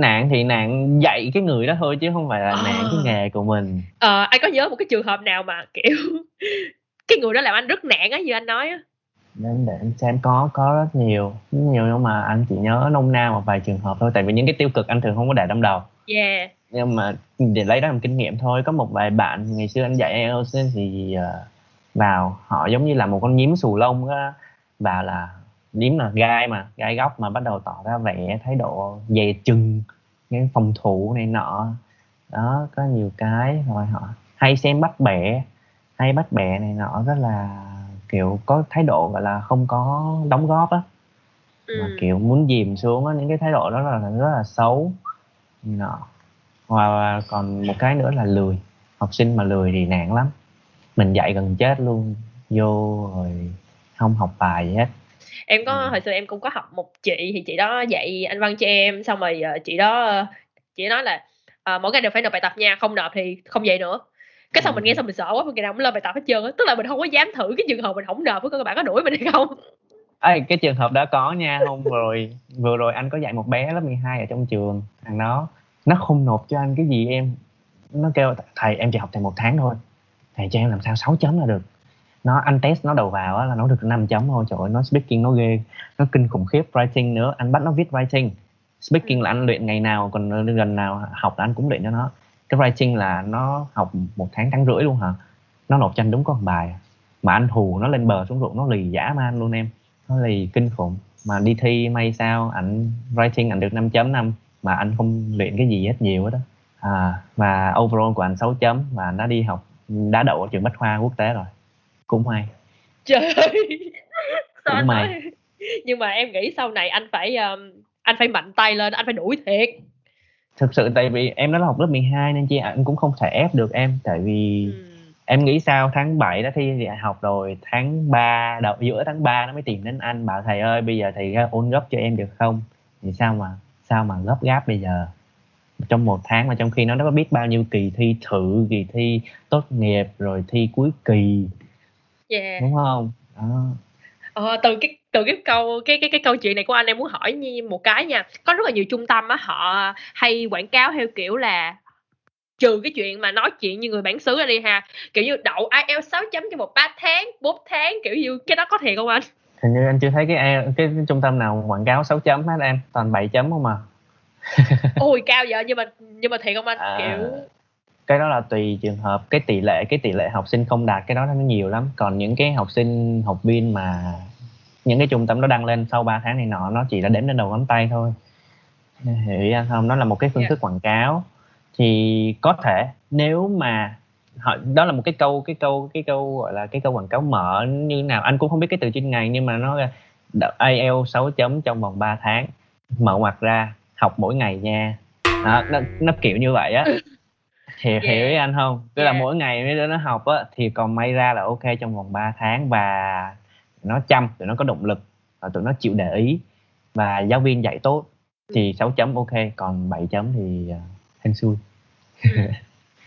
nạn thì nạn dạy cái người đó thôi chứ không phải là
Ờ.
nạn cái nghề của mình
ờ, anh có nhớ một cái trường hợp nào mà kiểu (laughs) cái người đó làm anh rất nản á như anh nói á
nên để anh xem có có rất nhiều rất nhiều nhưng mà anh chỉ nhớ nông na một vài trường hợp thôi tại vì những cái tiêu cực anh thường không có để trong đầu.
Yeah.
Nhưng mà để lấy đó làm kinh nghiệm thôi có một vài bạn ngày xưa anh dạy IELTS thì ờ, vào họ giống như là một con nhím xù lông á vào là nhím là gai mà gai góc mà bắt đầu tỏ ra vẻ thái độ dè chừng cái phòng thủ này nọ. Đó có nhiều cái rồi họ hay xem bắt bẻ hay bắt bẻ này nọ rất là kiểu có thái độ gọi là không có đóng góp á. Mà
ừ.
kiểu muốn dìm xuống á những cái thái độ đó là rất là xấu. Nọ. Và còn một cái nữa là lười. Học sinh mà lười thì nản lắm. Mình dạy gần chết luôn. Vô rồi không học bài gì hết.
Em có
Ừ.
hồi xưa em cũng có học một chị thì chị đó dạy anh văn cho em. Xong rồi ờ, chị đó chị nói là ờ, mỗi ngày đều phải nộp bài tập nha không nộp thì không dạy nữa cái xong mình nghe xong mình sợ quá mình ngày nào cũng lên bài tập hết trơn á. Tức là mình không có dám thử cái trường hợp mình không nộp với các bạn có đuổi mình hay không.
Ê, cái trường hợp đó có nha hôm vừa rồi vừa rồi anh có dạy một bé lớp 12 ở trong trường thằng đó nó không nộp cho anh cái gì em. Nó kêu thầy em chỉ học thầy một tháng thôi thầy cho em làm sao 6 chấm là được. Nó anh test nó đầu vào á, là nó được 5 chấm thôi trời ơi nó speaking nó ghê. Nó kinh khủng khiếp writing nữa anh bắt nó viết writing. Speaking là anh luyện ngày nào còn gần nào học là anh cũng luyện cho nó cái writing là nó học một tháng tháng rưỡi luôn hả? Nó nộp cho anh đúng có một bài. Mà anh hù nó lên bờ xuống ruộng nó lì dã man luôn em. Nó lì kinh khủng. Mà đi thi may sao ảnh writing ảnh được 5.5 mà anh không luyện cái gì hết nhiều hết đó à, và overall của anh 6 chấm. Và đã đi học đã đậu ở trường bách khoa quốc tế rồi. Cũng may.
Trời sao
Cũng may.
nói? Nhưng mà em nghĩ sau này anh phải um, anh phải mạnh tay lên anh phải đuổi thiệt
thực sự tại vì em đó là học lớp 12 nên chị anh cũng không thể ép được em tại vì
ừ.
em nghĩ sao tháng 7 đã thi đại học rồi tháng 3 đầu giữa tháng 3 nó mới tìm đến anh bảo thầy ơi bây giờ thầy ôn gấp cho em được không thì sao mà sao mà gấp gáp bây giờ trong một tháng mà trong khi nó đã biết bao nhiêu kỳ thi thử kỳ thi tốt nghiệp rồi thi cuối kỳ
yeah.
đúng không đó.
Ờ, từ cái từ cái câu cái cái cái câu chuyện này của anh em muốn hỏi nhi một cái nha. Có rất là nhiều trung tâm á họ hay quảng cáo theo kiểu là trừ cái chuyện mà nói chuyện như người bản xứ ra đi ha. Kiểu như đậu IELTS 6 chấm cho một 3 tháng 4 tháng kiểu như cái đó có thiệt không anh?
Hình như anh chưa thấy cái cái, cái trung tâm nào quảng cáo 6 chấm hết em toàn 7 chấm không mà (laughs)
ôi cao vậy nhưng mà nhưng mà thiệt không anh?
À.
kiểu
cái đó là tùy trường hợp cái tỷ lệ cái tỷ lệ học sinh không đạt cái đó nó nhiều lắm. Còn những cái học sinh học viên mà những cái trung tâm nó đăng lên sau 3 tháng này nọ nó chỉ là đếm lên đầu ngón tay thôi. Hiểu ý anh không nó là một cái phương
Dạ.
thức quảng cáo. Thì có thể nếu mà họ đó là một cái câu cái câu cái câu gọi là cái câu quảng cáo mở như nào. Anh cũng không biết cái từ chuyên ngành nhưng mà nó IELTS 6 chấm trong vòng 3 tháng. Mở ngoặc ra học mỗi ngày nha. Đó, nó, nó kiểu như vậy á. (laughs) Hiểu hiểu ý anh không? Tức là
Yeah.
mỗi ngày mấy đứa nó học á thì còn may ra là ok trong vòng 3 tháng và nó chăm tụi nó có động lực và tụi nó chịu để ý. Và giáo viên dạy tốt thì 6 chấm ok còn 7 chấm thì uh, hên xui. (laughs)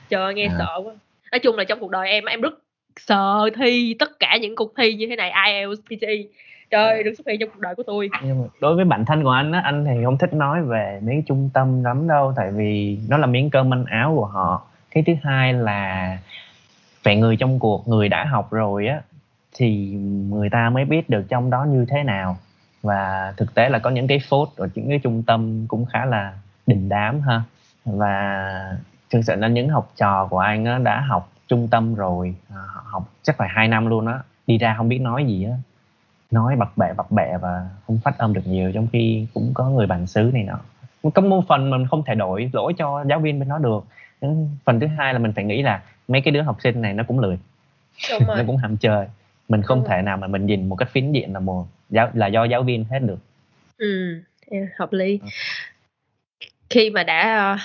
Trời ơi, nghe
À.
sợ quá. Nói chung là trong cuộc đời em em rất sợ thi tất cả những cuộc thi như thế này IELTS PTE trời đừng xuất hiện trong cuộc đời của tôi.
Nhưng mà đối với bản thân của anh á anh thì không thích nói về mấy cái trung tâm lắm đâu tại vì nó là miếng cơm manh áo của họ. Cái thứ hai là phải người trong cuộc người đã học rồi á thì người ta mới biết được trong đó như thế nào. Và thực tế là có những cái phốt ở những cái trung tâm cũng khá là đình đám ha. Và thực sự là những học trò của anh á, đã học trung tâm rồi à, họ học chắc phải hai năm luôn á đi ra không biết nói gì á. Nói bập bẹ bập bẹ và không phát âm được nhiều trong khi cũng có người bản xứ này nọ. Có một phần mình không thể đổi lỗi cho giáo viên bên đó được. Phần thứ hai là mình phải nghĩ là mấy cái đứa học sinh này nó cũng lười. (laughs) Nó cũng ham chơi mình không
rồi.
thể nào mà mình nhìn một cách phiến diện là một giáo là do giáo viên hết được.
Ừ em hợp lý.
Ờ.
khi mà đã ờ,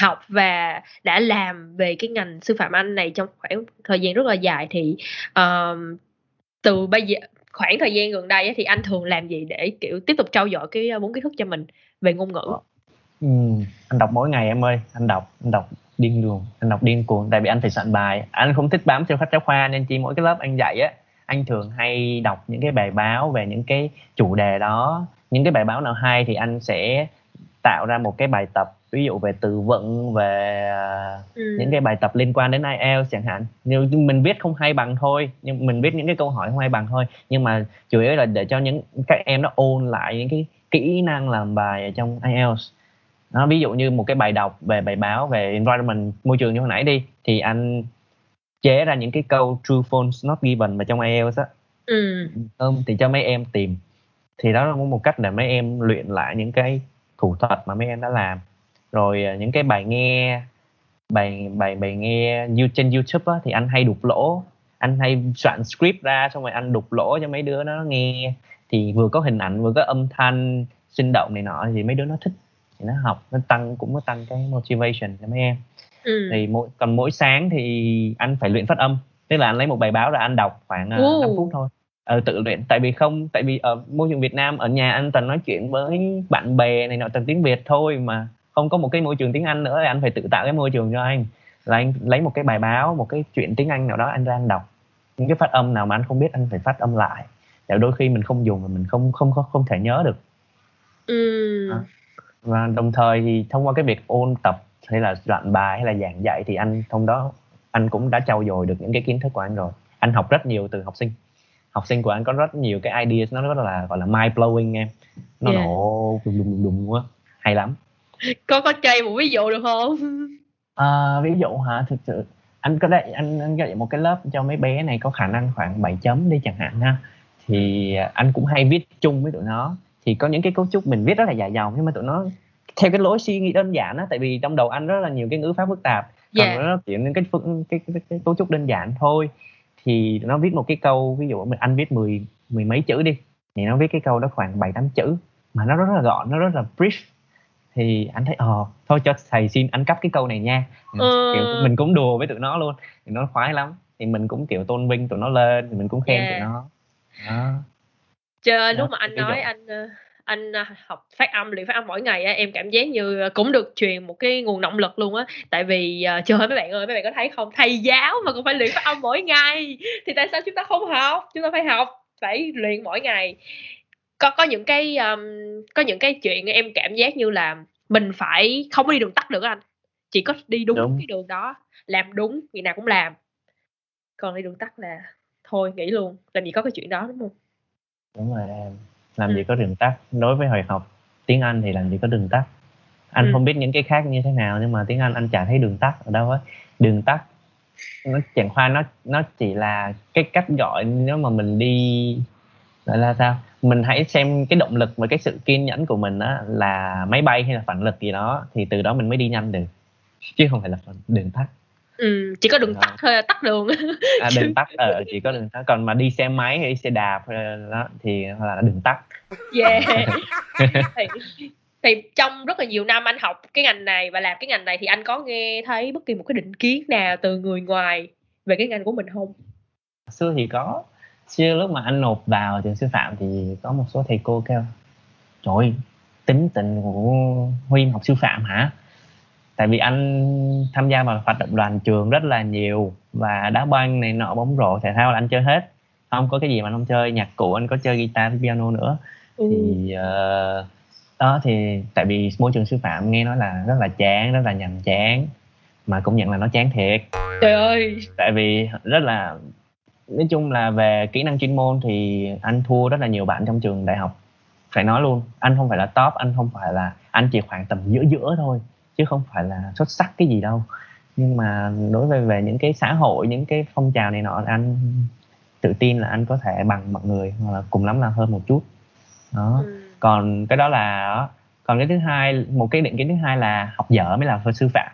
học và đã làm về cái ngành sư phạm Anh này trong khoảng thời gian rất là dài thì ờm, từ bây giờ khoảng thời gian gần đây thì anh thường làm gì để kiểu tiếp tục trau dồi cái ờ, vốn kiến thức cho mình về ngôn ngữ?
Ờ. ừ, anh đọc mỗi ngày em ơi. Anh đọc anh đọc điên luôn. Anh đọc điên cuồng. Tại vì anh phải soạn bài. Anh không thích bám theo sách giáo khoa nên chỉ mỗi cái lớp anh dạy á anh thường hay đọc những cái bài báo về những cái chủ đề đó. Những cái bài báo nào hay thì anh sẽ tạo ra một cái bài tập ví dụ về từ vựng về à,
ừ.
những cái bài tập liên quan đến IELTS chẳng hạn. Như mình viết không hay bằng thôi nhưng mình viết những cái câu hỏi không hay bằng thôi nhưng mà chủ yếu là để cho những các em nó ôn lại những cái kỹ năng làm bài ở trong IELTS đó, ví dụ như một cái bài đọc về bài báo về environment môi trường như hồi nãy đi thì anh chế ra những cái câu true false not given vào trong IELTS á.
Ừ.
thì cho mấy em tìm. Thì đó là một cách để mấy em luyện lại những cái thủ thuật mà mấy em đã làm. Rồi à, những cái bài nghe bài bài bài nghe như trên YouTube á, thì anh hay đục lỗ. Anh hay soạn script ra xong rồi anh đục lỗ cho mấy đứa nó nghe. Thì vừa có hình ảnh vừa có âm thanh sinh động này nọ thì mấy đứa nó thích. Thì nó học nó tăng cũng có tăng cái motivation cho mấy em
Ừ.
thì mỗi còn mỗi sáng thì anh phải luyện phát âm tức là anh lấy một bài báo ra anh đọc khoảng uh,
Ồ.
5 phút thôi ờ, tự luyện tại vì không tại vì ở môi trường Việt Nam ở nhà anh toàn nói chuyện với bạn bè này nọ toàn tiếng Việt thôi mà không có một cái môi trường tiếng Anh nữa thì anh phải tự tạo cái môi trường cho anh là anh lấy một cái bài báo một cái chuyện tiếng Anh nào đó anh ra anh đọc những cái phát âm nào mà anh không biết anh phải phát âm lại để đôi khi mình không dùng mà mình không không không, không thể nhớ được
Ừ.
À. và đồng thời thì thông qua cái việc ôn tập hay là soạn bài hay là giảng dạy thì anh thông đó anh cũng đã trau dồi được những cái kiến thức của anh rồi. Anh học rất nhiều từ học sinh. Học sinh của anh có rất nhiều cái ideas nó rất là gọi là mind blowing em. Nó
Yeah.
nổ đùng đùng đùng quá. Hay lắm. (laughs)
Có có chơi một ví dụ được không?
À, ví dụ hả? Thực sự anh có dạy anh, anh dạy một cái lớp cho mấy bé này có khả năng khoảng 7 chấm đi chẳng hạn ha. Thì anh cũng hay viết chung với tụi nó. Thì có những cái cấu trúc mình viết rất là dài dòng nhưng mà tụi nó theo cái lối suy nghĩ đơn giản á tại vì trong đầu anh rất là nhiều cái ngữ pháp phức tạp còn tụi nó kiểu những cái, cái, cái, cái cấu trúc đơn giản thôi. Thì nó viết một cái câu ví dụ mình anh viết mười mười mấy chữ đi thì nó viết cái câu đó khoảng bảy tám chữ mà nó rất là gọn nó rất là brief. Thì anh thấy ờ thôi cho thầy xin anh cấp cái câu này nha.
Ừ.
kiểu mình cũng đùa với tụi nó luôn thì nó khoái lắm. Thì mình cũng kiểu tôn vinh tụi nó lên thì mình cũng khen
Yeah.
tụi nó. Đó.
Chờ
Đó,
lúc mà anh nói anh ờ, anh ờ, học phát âm luyện phát âm mỗi ngày á em cảm giác như cũng được truyền một cái nguồn động lực luôn á. Tại vì ờ, trời ơi mấy bạn ơi mấy bạn có thấy không? Thầy giáo mà cũng phải luyện phát âm mỗi ngày. Thì tại sao chúng ta không học? Chúng ta phải học phải luyện mỗi ngày. Có có những cái um, có những cái chuyện em cảm giác như là mình phải không có đi đường tắt được anh. Chỉ có đi đúng,
Đúng.
cái đường đó làm đúng ngày nào cũng làm. Còn đi đường tắt là thôi nghỉ luôn. Làm gì có cái chuyện đó đúng không?
Đúng rồi em làm
Ừ.
gì có đường tắt. Đối với hồi học tiếng Anh thì làm gì có đường tắt. Anh
Ừ.
không biết những cái khác như thế nào nhưng mà tiếng Anh anh chả thấy đường tắt ở đâu hết. Đường tắt nó chẳng qua nó nó chỉ là cái cách gọi nếu mà mình đi gọi là sao? Mình hãy xem cái động lực và cái sự kiên nhẫn của mình á là máy bay hay là phản lực gì đó thì từ đó mình mới đi nhanh được. Chứ không phải là đường tắt
ừ, chỉ có đường
Đó.
tắt thôi tắt đường
à, đường (laughs) tắt ở chỉ có đường tắt. Còn mà đi xe máy hay xe đạp là đó thì là đường tắt.
Yeah. (laughs) Thì, thì trong rất là nhiều năm anh học cái ngành này và làm cái ngành này thì anh có nghe thấy bất kỳ một cái định kiến nào từ người ngoài về cái ngành của mình không?
Xưa thì có. Xưa lúc mà anh nộp vào trường sư phạm thì có một số thầy cô kêu trời tính tình của Huy học sư phạm hả tại vì anh tham gia vào hoạt động đoàn trường rất là nhiều và đá banh này nọ bóng rổ thể thao là anh chơi hết. Không có cái gì mà anh không chơi nhạc cụ anh có chơi guitar piano nữa.
Ừ.
thì ờ, đó thì tại vì môi trường sư phạm nghe nói là rất là chán rất là nhàm chán mà cũng nhận là nó chán thiệt.
Trời ơi.
Tại vì rất là nói chung là về kỹ năng chuyên môn thì anh thua rất là nhiều bạn trong trường đại học. Phải nói luôn anh không phải là top anh không phải là anh chỉ khoảng tầm giữa giữa thôi chứ không phải là xuất sắc cái gì đâu. Nhưng mà đối với về những cái xã hội những cái phong trào này nọ anh tự tin là anh có thể bằng mọi người hoặc là cùng lắm là hơn một chút. Đó.
Ừ.
còn cái đó là còn cái thứ hai một cái định kiến thứ hai là học dở mới là sư phạm.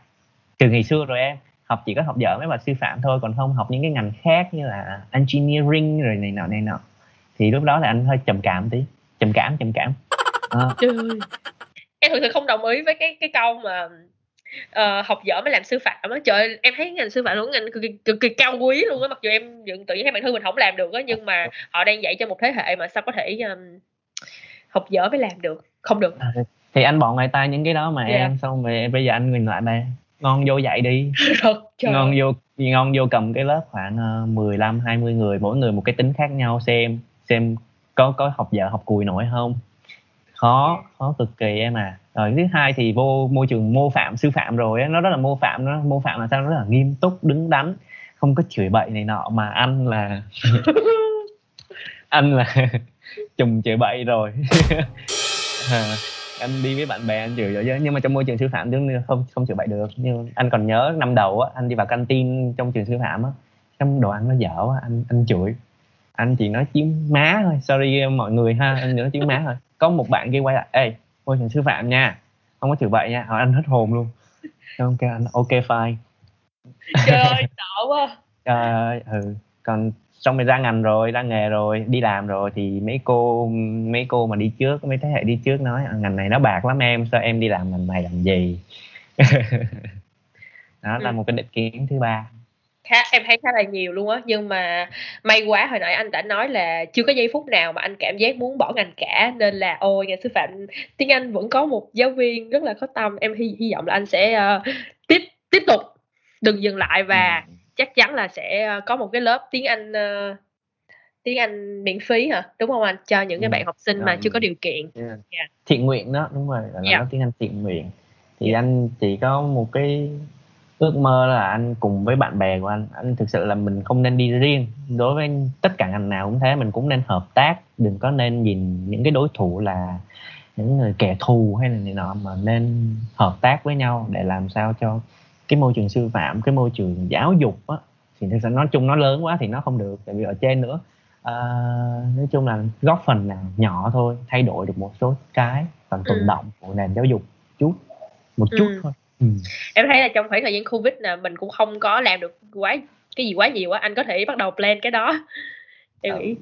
Từ ngày xưa rồi em học chỉ có học dở mới là sư phạm thôi còn không học những cái ngành khác như là engineering rồi này nọ này nọ. Thì lúc đó là anh hơi trầm cảm tí. Trầm cảm trầm cảm. Đó.
Trời. Em thực sự không đồng ý với cái cái câu mà ờ, học giỏi mới làm sư phạm á. Trời ơi, em thấy ngành sư phạm là ngành cực kỳ, cực kỳ cao quý luôn á. Mặc dù em dựng tự nhiên thấy bản thân mình không làm được á nhưng mà họ đang dạy cho một thế hệ mà sao có thể um, học giỏi mới làm được. Không được.
Thì anh bỏ ngoài tay những cái đó mà
Dạ.
em xong rồi bây giờ anh nhìn lại mà. Ngon vô dạy đi. (laughs)
Thật trời
ngon vô ngon vô cầm cái lớp khoảng uh, 15 20 người mỗi người một cái tính khác nhau xem xem có có học dở học cùi nổi không khó khó cực kỳ em à. Rồi thứ hai thì vô môi trường mô phạm sư phạm rồi ấy, nó rất là mô phạm nó mô phạm là sao? Nó rất là nghiêm túc đứng đắn không có chửi bậy này nọ mà anh là (laughs) anh là (laughs) chùm chửi bậy rồi. (laughs) À, anh đi với bạn bè anh chửi rồi nhưng mà trong môi trường sư phạm đương nhiên không không chửi bậy được. Nhưng anh còn nhớ năm đầu á anh đi vào canteen trong trường sư phạm á trong đồ ăn nó dở quá anh anh chửi anh chỉ nói chiếu má thôi sorry mọi người ha anh nói chiếu má thôi. Có một bạn kia quay lại ê môi trường sư phạm nha không có chửi bậy nha. Hỏi anh hết hồn luôn. Kêu anh ok fine.
Trời ơi sợ quá.
Trời ơi, ừ. Còn xong rồi ra ngành rồi ra nghề rồi đi làm rồi thì mấy cô mấy cô mà đi trước mấy thế hệ đi trước nói "À, ngành này nó bạc lắm em sao em đi làm ngành này làm gì? (laughs) Đó là
Ừ.
một cái định kiến thứ ba
khá em thấy khá là nhiều luôn á. Nhưng mà may quá hồi nãy anh đã nói là chưa có giây phút nào mà anh cảm giác muốn bỏ ngành cả. Nên là ôi ngành sư phạm tiếng Anh vẫn có một giáo viên rất là có tâm. Em hy, hy vọng là anh sẽ ờ, tiếp tiếp tục đừng dừng lại và
Ừ.
chắc chắn là sẽ ờ, có một cái lớp tiếng Anh ờ, tiếng Anh miễn phí hả? Đúng không anh? Cho những cái
Ừ.
bạn học sinh mà chưa có điều kiện.
Yeah.
Dạ.
thiện nguyện đó đúng rồi. Là nói tiếng Anh thiện nguyện. Thì anh chỉ có một cái ước mơ là anh cùng với bạn bè của anh. Anh thực sự là mình không nên đi riêng. Đối với tất cả ngành nào cũng thế mình cũng nên hợp tác. Đừng có nên nhìn những cái đối thủ là những người kẻ thù hay là này nọ mà nên hợp tác với nhau để làm sao cho cái môi trường sư phạm cái môi trường giáo dục á thì thực sự nói chung nó lớn quá thì nó không được tại vì ở trên nữa. À, nói chung là góp phần nào nhỏ thôi thay đổi được một số cái phần tồn
Ừ.
động của nền giáo dục chút một chút
Ừ.
thôi ừ. (laughs)
em thấy là trong khoảng thời gian covid là mình cũng không có làm được quá cái gì quá nhiều á anh có thể bắt đầu plan cái đó em
Ờ.
nghĩ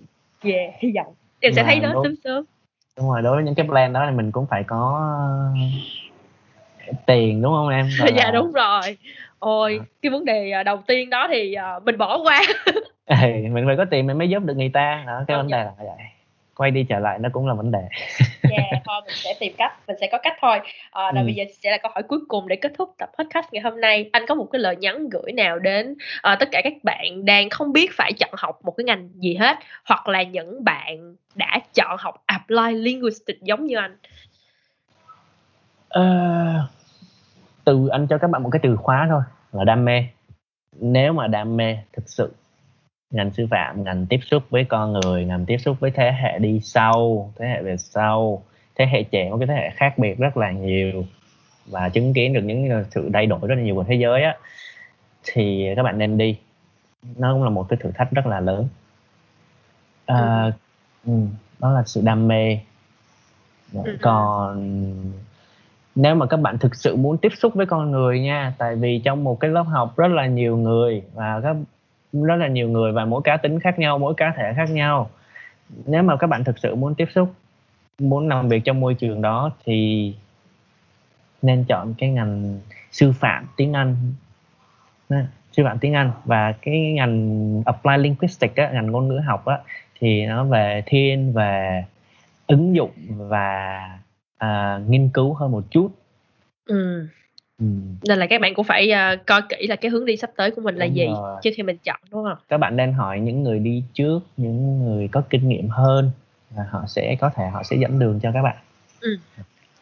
yeah hy vọng em sẽ thấy nó
đúng.
sớm sớm
đúng rồi đối với những cái plan đó thì mình cũng phải có ờ, tiền đúng không em Gọi (laughs)
dạ
là-
đúng rồi ôi
Ờ.
cái vấn đề à, đầu tiên đó thì à, mình bỏ qua (laughs)
Ê, mình phải có tiền mình mới giúp được người ta đó cái vấn đề là vậy quay đi trở lại nó cũng là vấn đề.
Dạ thôi mình sẽ tìm cách mình sẽ có cách thôi. À, rồi
Ừ.
bây giờ sẽ là câu hỏi cuối cùng để kết thúc tập podcast ngày hôm nay. Anh có một cái lời nhắn gửi nào đến à, tất cả các bạn đang không biết phải chọn học một cái ngành gì hết hoặc là những bạn đã chọn học apply linguistics giống như anh?
Ờ, từ anh cho các bạn một cái từ khóa thôi là đam mê. Nếu mà đam mê thực sự ngành sư phạm ngành tiếp xúc với con người ngành tiếp xúc với thế hệ đi sau thế hệ về sau thế hệ trẻ một cái thế hệ khác biệt rất là nhiều và chứng kiến được những sự thay đổi rất là nhiều của thế giới á thì các bạn nên đi nó cũng là một cái thử thách rất là lớn à, ừ. đó là sự đam mê ừ. còn nếu mà các bạn thực sự muốn tiếp xúc với con người nha tại vì trong một cái lớp học rất là nhiều người và các rất là nhiều người và mỗi cá tính khác nhau mỗi cá thể khác nhau. Nếu mà các bạn thực sự muốn tiếp xúc muốn làm việc trong môi trường đó thì nên chọn cái ngành sư phạm tiếng Anh. Sư phạm tiếng Anh và cái ngành apply linguistics á, ngành ngôn ngữ học á thì nó về thiên về ứng dụng và à, nghiên cứu hơn một chút.
Ừ. Ừ. nên là các bạn cũng phải uh, coi kỹ là cái hướng đi sắp tới của mình là đúng gì rồi. trước khi mình chọn đúng không
các bạn nên hỏi những người đi trước những người có kinh nghiệm hơn và họ sẽ có thể họ sẽ dẫn đường cho các bạn
ừ.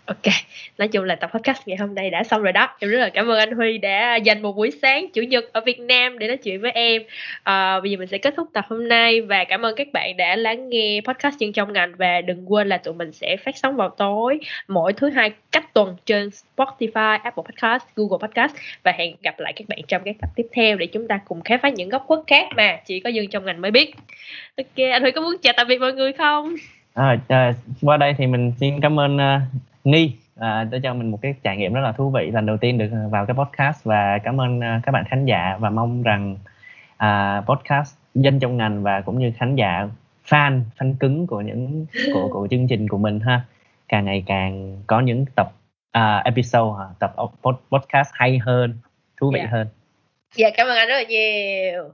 Ok, nói chung là tập podcast ngày hôm nay đã xong rồi đó. Em rất là cảm ơn anh Huy đã dành một buổi sáng chủ nhật ở Việt Nam để nói chuyện với em. À, bây giờ mình sẽ kết thúc tập hôm nay và cảm ơn các bạn đã lắng nghe podcast chuyên trong ngành và đừng quên là tụi mình sẽ phát sóng vào tối mỗi thứ hai cách tuần trên Spotify, Apple Podcast, Google Podcast và hẹn gặp lại các bạn trong các tập tiếp theo để chúng ta cùng khám phá những góc khuất khác mà chỉ có dân trong ngành mới biết. Ok, anh Huy có muốn chào tạm biệt mọi người không?
À, à, qua đây thì mình xin cảm ơn uh, Ni. À, đã cho mình một cái trải nghiệm rất là thú vị lần đầu tiên được vào cái podcast và cảm ơn uh, các bạn khán giả và mong rằng uh, podcast dân trong ngành và cũng như khán giả fan fan cứng của những của của chương trình của mình ha. Càng ngày càng có những tập uh, episode tập podcast hay hơn thú vị yeah.
hơn. Dạ yeah, cảm ơn anh rất là nhiều.